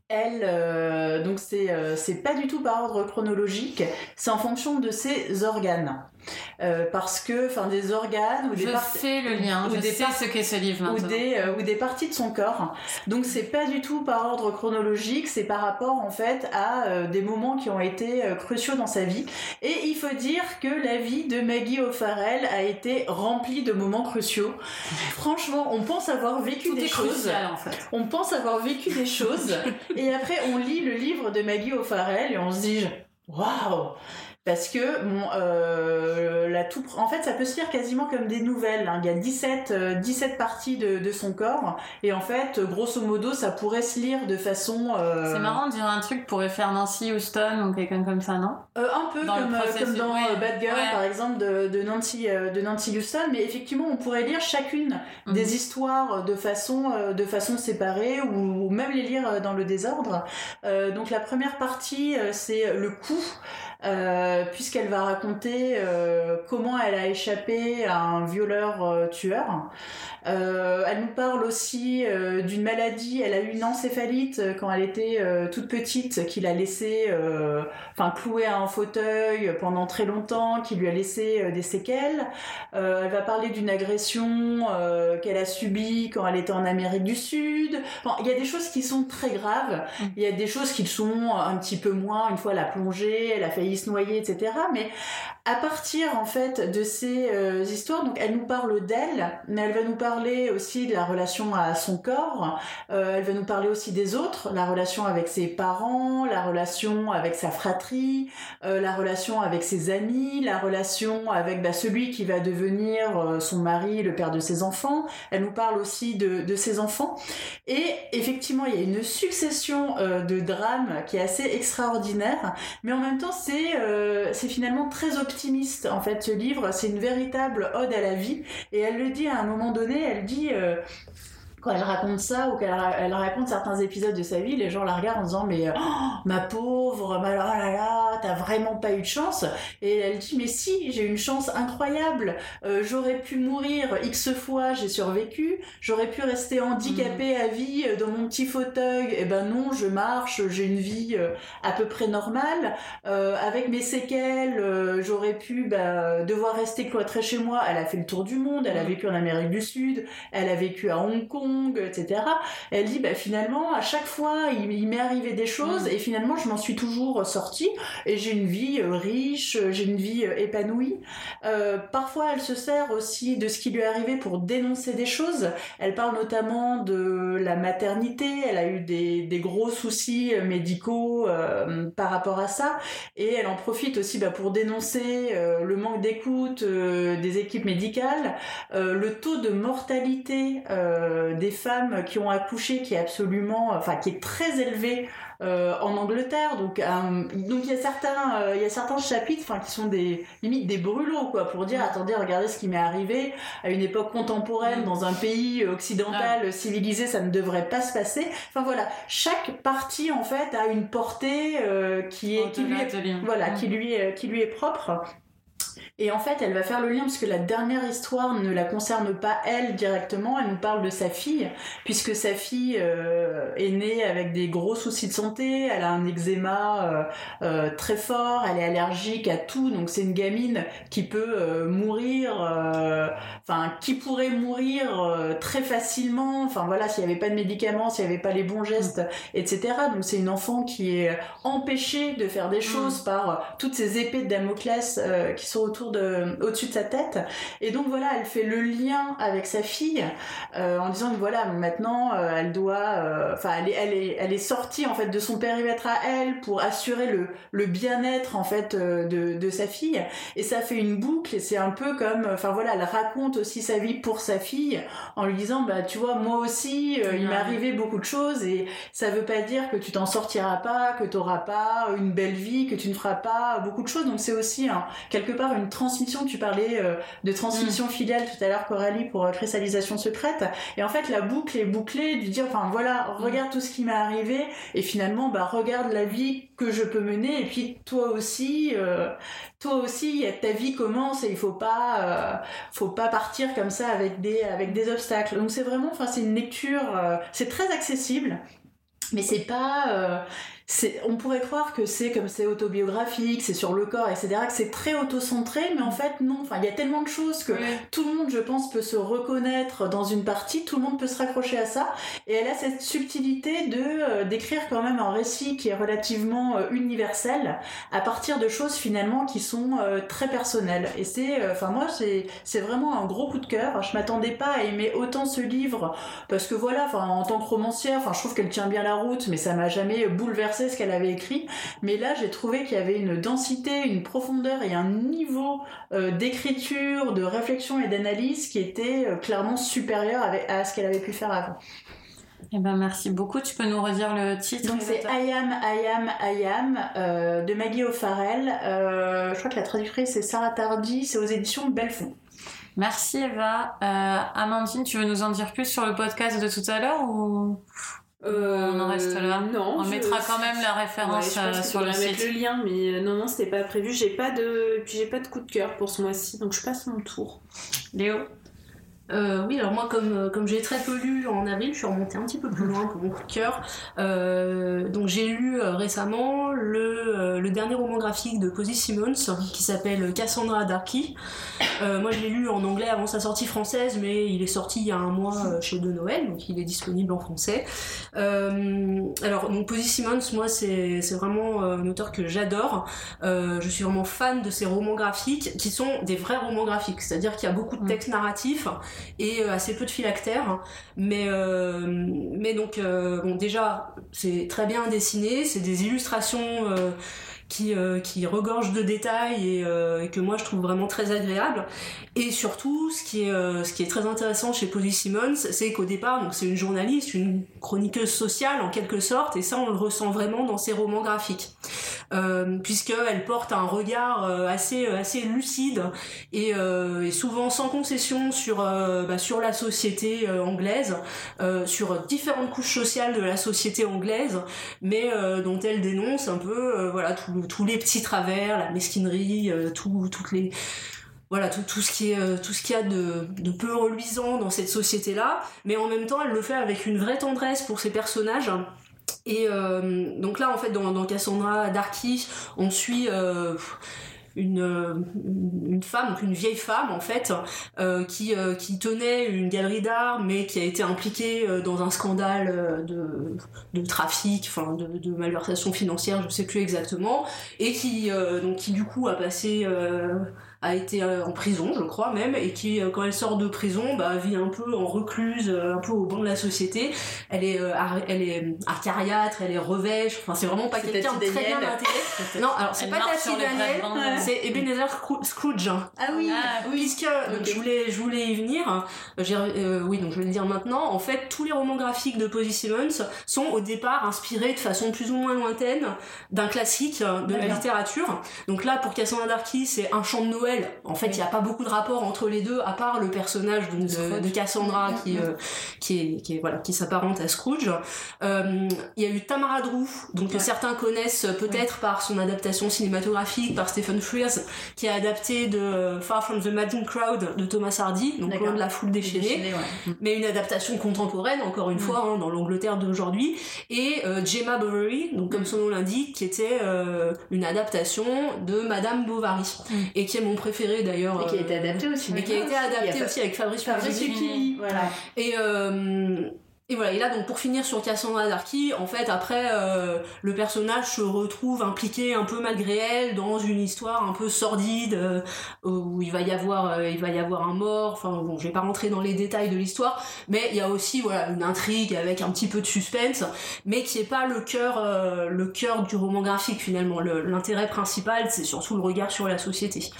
elle, euh, donc c'est euh, c'est pas du tout par ordre chronologique, c'est en fonction de ses organes. Euh, parce que, enfin, des organes ou des Je parties fais le lien. ou je des sais ce qu'est ce livre ou maintenant. des, euh, ou des parties de son corps. Donc c'est pas du tout par ordre chronologique, c'est par rapport en fait à euh, des moments qui ont été cruciaux dans sa vie. Et il faut dire que la vie de Maggie O'Farrell a été remplie de moments cruciaux. Franchement, on pense avoir vécu Tout des choses. crucial en fait. On pense avoir vécu des choses et après on lit le livre de Maggie O'Farrell et on se dit waouh parce que bon, euh, la tout, en fait, ça peut se lire quasiment comme des nouvelles. hein. Il y a 17, euh, 17 parties de, de son corps, et en fait, grosso modo, ça pourrait se lire de façon. euh, C'est marrant de dire un truc pourrait faire Nancy Houston ou quelqu'un comme ça, non? Euh, un peu Dans le comme, euh, comme dans ouais. Bad Girl, Ouais. par exemple, de, de Nancy, de Nancy Houston, mais effectivement, on pourrait lire chacune Mhm. des histoires de façon, de façon séparée ou, ou même les lire dans le désordre. Donc la première partie, c'est le coup. Euh, puisqu'elle va raconter euh, comment elle a échappé à un violeur euh, tueur. Elle nous parle aussi d'une maladie. Elle a eu une encéphalite quand elle était toute petite, qui l'a laissée, enfin clouée à un fauteuil pendant très longtemps, qui lui a laissé des séquelles. Elle va parler d'une agression qu'elle a subie quand elle était en Amérique du Sud. Enfin, il y a des choses qui sont très graves. Mm. Il y a des choses qui le sont un petit peu moins. Une fois, elle a plongé, elle a failli se noyer, etc. Mais à partir en fait de ces euh, histoires, donc elle nous parle d'elle, mais elle va nous parler aussi de la relation à son corps. Euh, elle va nous parler aussi des autres, la relation avec ses parents, la relation avec sa fratrie, euh, la relation avec ses amis, la relation avec bah, celui qui va devenir son mari, le père de ses enfants. Elle nous parle aussi de, de ses enfants. Et effectivement, il y a une succession de drames qui est assez extraordinaire, mais en même temps, c'est euh, c'est finalement très optimiste. En fait, ce livre, c'est une véritable ode à la vie. Et elle le dit à un moment donné, elle dit... quand elle raconte ça ou qu'elle elle raconte certains épisodes de sa vie, les gens la regardent en disant mais oh, ma pauvre, ma, oh là là, t'as vraiment pas eu de chance. Et elle dit mais si, j'ai une chance incroyable. Euh, j'aurais pu mourir x fois, j'ai survécu. J'aurais pu rester handicapée à vie euh, dans mon petit fauteuil. Et eh ben non, je marche, j'ai une vie euh, à peu près normale. avec mes séquelles, j'aurais pu bah, devoir rester cloîtrée chez moi. Elle a fait le tour du monde. Elle a vécu en Amérique du Sud. Elle a vécu à Hong Kong etc. Elle dit bah, finalement à chaque fois il, m'est arrivé des choses et finalement je m'en suis toujours sortie et j'ai une vie euh, riche, j'ai une vie euh, épanouie. Euh, parfois elle se sert aussi de ce qui lui est arrivé pour dénoncer des choses. Elle parle notamment de la maternité, elle a eu des, gros soucis médicaux par rapport à ça et elle en profite aussi bah, pour dénoncer le manque d'écoute des équipes médicales, le taux de mortalité des femmes qui ont accouché qui est absolument, enfin qui est très élevé euh, en Angleterre. Donc, euh, donc il y a certains, euh, il y a certains chapitres, enfin qui sont des limite des brûlots quoi, pour dire attendez, regardez ce qui m'est arrivé à une époque contemporaine dans un pays occidental civilisé, ça ne devrait pas se passer. Enfin voilà, chaque partie en fait a une portée qui est qui lui est, voilà, qui lui est, qui lui est propre. Et en fait, elle va faire le lien parce que la dernière histoire ne la concerne pas elle directement, elle nous parle de sa fille, puisque sa fille euh, est née avec des gros soucis de santé, elle a un eczéma euh, euh, très fort, elle est allergique à tout, donc c'est une gamine qui peut mourir, enfin qui pourrait mourir très facilement, enfin voilà, s'il n'y avait pas de médicaments, s'il n'y avait pas les bons gestes, etc. Donc c'est une enfant qui est empêchée de faire des choses mm. par toutes ces épées de Damoclès qui sont autour au-dessus de sa tête. Et donc voilà, elle fait le lien avec sa fille euh, en disant que voilà, maintenant euh, elle doit, euh, enfin elle, est, elle, est, elle est sortie en fait de son périmètre à elle pour assurer le, le bien-être en fait de, de sa fille. Et ça fait une boucle et c'est un peu comme, enfin voilà, elle raconte aussi sa vie pour sa fille en lui disant bah tu vois moi aussi il m'est arrivé beaucoup de choses et ça veut pas dire que tu t'en sortiras pas, que tu auras pas une belle vie, que tu ne feras pas beaucoup de choses. Donc c'est aussi hein, quelque part une transmission, tu parlais euh, de transmission mm. filiale tout à l'heure Coralie pour euh, cristallisation secrète et en fait la boucle est bouclée du dire enfin voilà mm. regarde tout ce qui m'est arrivé et finalement bah regarde la vie que je peux mener et puis toi aussi euh, toi aussi ta vie commence et il faut pas faut pas partir comme ça avec des avec des obstacles donc c'est vraiment enfin c'est une lecture c'est très accessible mais c'est pas on pourrait croire que c'est comme c'est autobiographique, c'est sur le corps, etc., que c'est très auto-centré, mais en fait non. Enfin, il y a tellement de choses que tout le monde, je pense, peut se reconnaître dans une partie, tout le monde peut se raccrocher à ça, et elle a cette subtilité de euh, d'écrire quand même un récit qui est relativement euh, universel à partir de choses finalement qui sont euh, très personnelles. Et c'est, enfin moi, c'est c'est vraiment un gros coup de cœur. Je m'attendais pas à aimer autant ce livre parce que voilà, enfin en tant que romancière, enfin je trouve qu'elle tient bien la route, mais ça m'a jamais ce qu'elle avait écrit, mais là j'ai trouvé qu'il y avait une densité, une profondeur et un niveau euh, d'écriture, de réflexion et d'analyse qui était euh, clairement supérieur à, ce qu'elle avait pu faire avant. Eh ben merci beaucoup. Tu peux nous redire le titre Donc c'est I am, I am, I am euh, de Maggie O'Farrell. je crois que la traductrice c'est Sarah Tardy. C'est aux éditions Belfond. Merci Eva. Amandine, tu veux nous en dire plus sur le podcast de tout à l'heure ou? Euh, on en reste là. Non. On mettra quand même la référence euh, sur le site. mettre le lien, mais euh, non, non, c'était pas prévu. J'ai pas de, puis j'ai pas de coup de cœur pour ce mois-ci, donc je passe mon tour. Léo? Euh, oui, alors moi, comme, euh, comme j'ai très peu lu en avril, je suis remontée un petit peu plus loin pour mon coup de cœur. Euh, donc j'ai lu euh, récemment le, le, dernier roman graphique de Posy Simmons qui s'appelle Cassandra Darky. moi, je l'ai lu en anglais avant sa sortie française, mais il est sorti il y a un mois chez De Noël, donc il est disponible en français. alors, donc Posy Simmons, moi, c'est vraiment un auteur que j'adore. je suis vraiment fan de ses romans graphiques qui sont des vrais romans graphiques, c'est-à-dire qu'il y a beaucoup de textes narratifs et euh, assez peu de phylactères. Mais, euh, mais donc, euh, bon, déjà, c'est très bien dessiné, c'est des illustrations qui, qui regorgent de détails et, que moi je trouve vraiment très agréable. Et surtout, ce qui est, ce qui est très intéressant chez Polly Simmons, c'est qu'au départ, donc c'est une journaliste, une chroniqueuse sociale en quelque sorte, et ça on le ressent vraiment dans ses romans graphiques. euh, puisqu'elle porte un regard assez lucide et, souvent sans concession sur bah, la société anglaise, sur différentes couches sociales de la société anglaise, mais dont elle dénonce un peu voilà tous les petits travers, la mesquinerie, tout, toutes les voilà tout, ce qui est euh, tout ce qu'il y a de, peu reluisant dans cette société là mais en même temps elle le fait avec une vraie tendresse pour ses personnages. Et euh, donc là en fait dans, Cassandra Darky on suit euh, une, femme, une vieille femme en fait, euh, qui, euh, qui tenait une galerie d'art, mais qui a été impliquée euh, dans un scandale de, trafic, enfin de, de, malversation financière, je sais plus exactement, et qui donc qui du coup a passé a été euh, en prison, je crois même, et qui, euh, quand elle sort de prison, bah, vit un peu en recluse, euh, un peu au banc de la société. Elle est, elle est arcariâtre, elle est revêche. Enfin, c'est vraiment pas quelqu'un de très bien intégré. Non, alors c'est pas Tati Daniel, c'est Ebenezer Scrooge. Ah oui, ah, oui. Puisque je voulais, je voulais y venir. oui, donc je vais le dire maintenant. En fait, tous les romans graphiques de Posy Simmons sont au départ inspirés de façon plus ou moins lointaine d'un classique de la littérature. Donc là, pour Cassandra Darky, c'est un chant de Noël en fait, il n'y a pas beaucoup de rapport entre les deux, à part le personnage de, Cassandra qui, euh, qui est, qui est, voilà, qui s'apparente à Scrooge. Euh, il y a eu Tamara Drew, donc que certains connaissent peut-être par son adaptation cinématographique par Stephen Frears, qui a adapté de Far from the Madding Crowd de Thomas Hardy, donc loin de la foule déchaînée, mais une adaptation contemporaine, encore une mm. fois, hein, dans l'Angleterre d'aujourd'hui. Et euh, Gemma Bovary, donc comme mm. son nom l'indique, qui était une adaptation de Madame Bovary, mm. et qui est mon préféré d'ailleurs. Et qui a été adapté aussi. Et qui a été adapté aussi avec Fabrice Fabrice Voilà. Et euh, et voilà, et là donc pour finir sur Cassandra Darky, en fait après euh, le personnage se retrouve impliqué un peu malgré elle dans une histoire un peu sordide euh, où il va y avoir euh, il va y avoir un mort, enfin bon, je vais pas rentrer dans les détails de l'histoire, mais il y a aussi voilà une intrigue avec un petit peu de suspense, mais qui est pas le cœur le cœur du roman graphique finalement. L'intérêt principal, c'est surtout le regard sur la société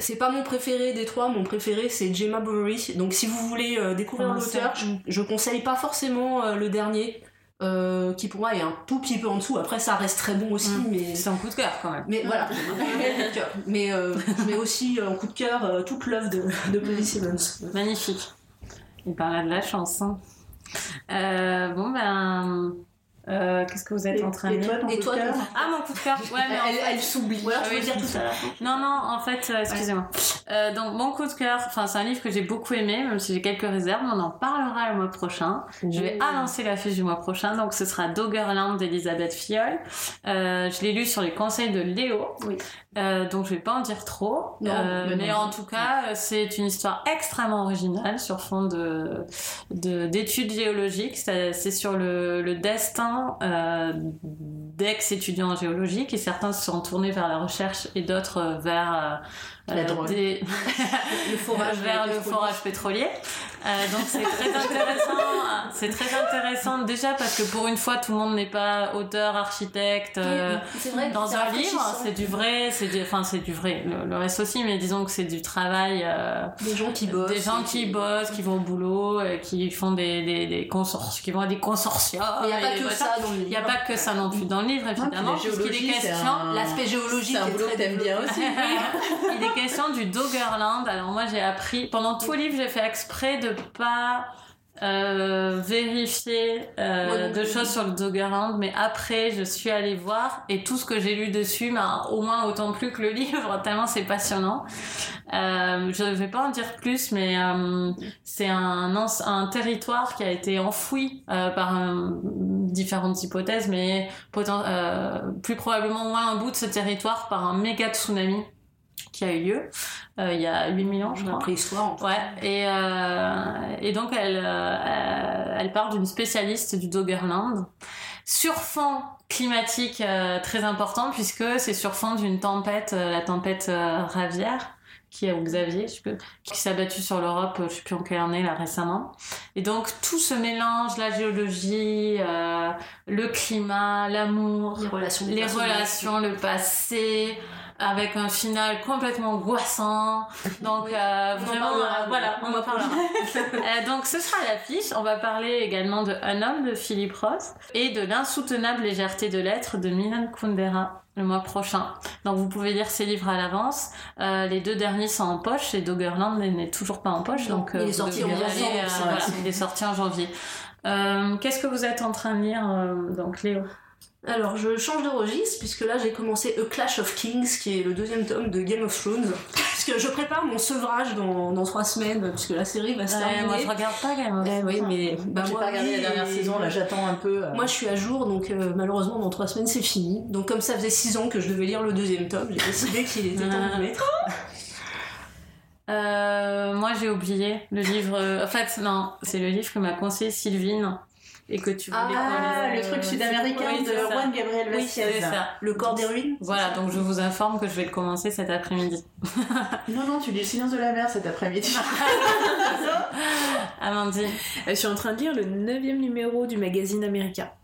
c'est pas mon préféré des trois, mon préféré c'est Gemma Bovary. Donc si vous voulez euh, découvrir l'auteur, je, conseille pas forcément euh, le dernier. Euh, qui pour moi est un tout petit peu en dessous. Après, ça reste très bon aussi, mm. mais c'est un coup de cœur quand même. Mais voilà, mais mais aussi un coup de cœur toute l'œuvre de, de Polly Simmons. Magnifique. Il parle de la chance. Hein. bon ben euh, qu'est-ce que vous êtes en train de dire Et toi, ton Ah, mon coup de cœur Ouais, mais elle, elle s'oublie. Voilà, tu veux dire tout ça Non, non, en fait, euh, excusez-moi. Euh, donc, mon coup de cœur, enfin, c'est un livre que j'ai beaucoup aimé, même si j'ai quelques réserves. On en parlera le mois prochain. Je vais annoncer la fiche du mois prochain. Donc, ce sera Doggerland d'Elisabeth Fiol. je l'ai lu sur les conseils de Léo. Oui. Donc, je vais pas en dire trop. mais, en tout cas, c'est une histoire extrêmement originale sur fond de d'études géologiques. C'est sur le, le destin euh, d'ex-étudiants en géologie et certains se sont tournés vers la recherche et d'autres euh, vers euh, Des... le forage vers le forage pétrolier. Euh, donc c'est très intéressant. c'est très intéressant déjà parce que pour une fois tout le monde n'est pas auteur, architecte euh, vrai, dans un livre. C'est du vrai, c'est du, enfin c'est du vrai. Le, reste aussi, mais disons que c'est du travail. Euh, des gens qui bossent. Des gens qui bossent, qui vont au boulot, qui font des des, des consortiums, qui vont à des consortiums. Il n'y a pas que ça dans le livre. Il n'y a pas que ça non plus dans le livre évidemment. est question l'aspect géologique. C'est un boulot que t'aimes bien aussi. Il est question du Doggerland. Alors moi j'ai appris pendant tout le livre j'ai fait exprès de pas euh, vérifier euh, de choses sur le Doggerland, mais après je suis allée voir et tout ce que j'ai lu dessus m'a au moins autant plu que le livre, tellement c'est passionnant. Euh, je ne vais pas en dire plus, mais euh, c'est un, un territoire qui a été enfoui par différentes hypothèses, mais plus probablement moins un bout de ce territoire par un méga tsunami qui a eu lieu euh, il y a 8 ans, je crois. Préhistoire. Ouais. Et, euh, et donc, elle, euh, elle parle d'une spécialiste du Doggerland sur fond climatique très important puisque c'est sur fond d'une tempête, la tempête Ravière qui est au Xavier, qui s'est abattue sur l'Europe, je sais plus en quelle année là récemment. Et donc tout se mélange, la géologie, le climat, l'amour, les relations, les relations, le passé, avec un final complètement angoissant. Donc euh, vraiment, euh, voilà, on en parlera. Euh, donc ce sera l'affiche. On va parler également de Un homme de Philippe Roth et de L'insoutenable légèreté de l'être de Milan Kundera le mois prochain. Donc vous pouvez lire ces livres à l'avance. Euh, les deux derniers sont en poche et Doggerland n'est toujours pas en poche. Donc il est sorti en janvier, euh, voilà, il est sorti en janvier. Euh, Qu'est-ce que vous êtes en train de lire, euh, donc Léo? Alors, je change de registre, puisque là, j'ai commencé A Clash of Kings, qui est le deuxième tome de Game of Thrones. Puisque je prépare mon sevrage dans, dans trois semaines, puisque la série va se Ouais, terminer. Moi je regarde pas Game of Eh oui, Thrones. mais bah, J'ai pas regardé la dernière et- saison, là j'attends un peu. euh. Moi, je suis à jour, donc euh, malheureusement, dans trois semaines, c'est fini. Donc, comme ça faisait six ans que je devais lire le deuxième tome, j'ai décidé qu'il était temps de le mettre. Euh, moi j'ai oublié le livre. euh, En fait, non, c'est le livre que m'a conseillé Sylvine et que tu voulais Ah, le truc sud-américain Oui, de ça. Juan Gabriel Oui, Vasquez. c'est ça. Le corps des ruines Voilà, donc je vous informe que je vais le commencer cet après-midi. Non, non, tu lis Le silence de la mer cet après-midi. Amandine Euh, Je suis en train de lire le neuvième numéro du magazine America.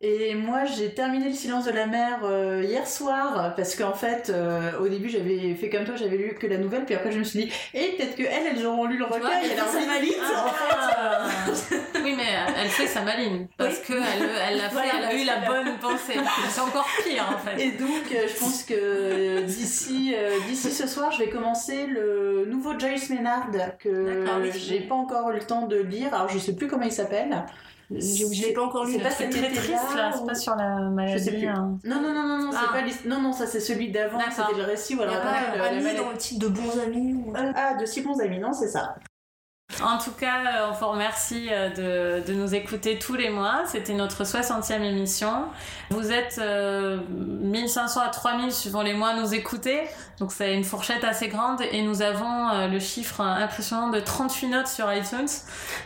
Et moi, j'ai terminé Le silence de la mer euh, hier soir parce qu'en fait, euh, au début, j'avais fait comme toi, j'avais lu que la nouvelle, puis après, je me suis dit, et peut-être que elles, elles auront lu le recueil, et alors ça oui, oui, mais elle fait sa maline parce que elle, elle a fait, Voilà, elle a eu la bonne pensée. C'est encore pire en fait. Et donc, euh, je pense que d'ici d'ici ce soir, je vais commencer le nouveau Joyce Maynard que oui. j'ai pas encore eu le temps de lire. Alors, je sais plus comment il s'appelle. Je l'ai pas encore lu. C'est pas C'est cet très été-là, triste là, ou- c'est pas sur la maladie. Je sais plus. hein. Non, non, non, non, non, c'est Ah. pas non, non, ça c'est celui d'avant. C'était le récit où Il elle y a racontait pas le- la Annie maladie. dans le titre de bons amis ou- Ah, de si bons amis, non, c'est ça. En tout cas, euh, on vous remercie euh, de, de nous écouter tous les mois. C'était notre 60e émission. Vous êtes euh, 1500 à 3000 suivant les mois à nous écouter. Donc c'est une fourchette assez grande et nous avons euh, le chiffre impressionnant de 38 notes sur iTunes.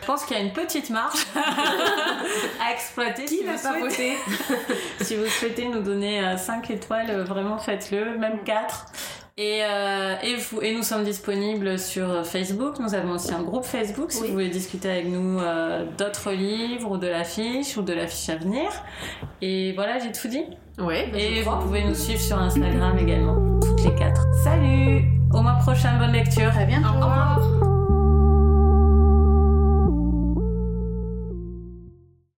Je pense qu'il y a une petite marge à exploiter. Qui si vous pas souhaitez. voté? Si vous souhaitez nous donner 5 étoiles, euh, vraiment faites-le, même 4. Et, euh, et, vous, et nous sommes disponibles sur Facebook. Nous avons aussi un groupe Facebook si Oui. vous voulez discuter avec nous euh, d'autres livres ou de l'affiche ou de l'affiche à venir. Et voilà, j'ai tout dit. Ouais. Et vous pouvez nous suivre sur Instagram également, toutes les quatre. Salut Au mois prochain, bonne lecture. À bientôt. Au revoir.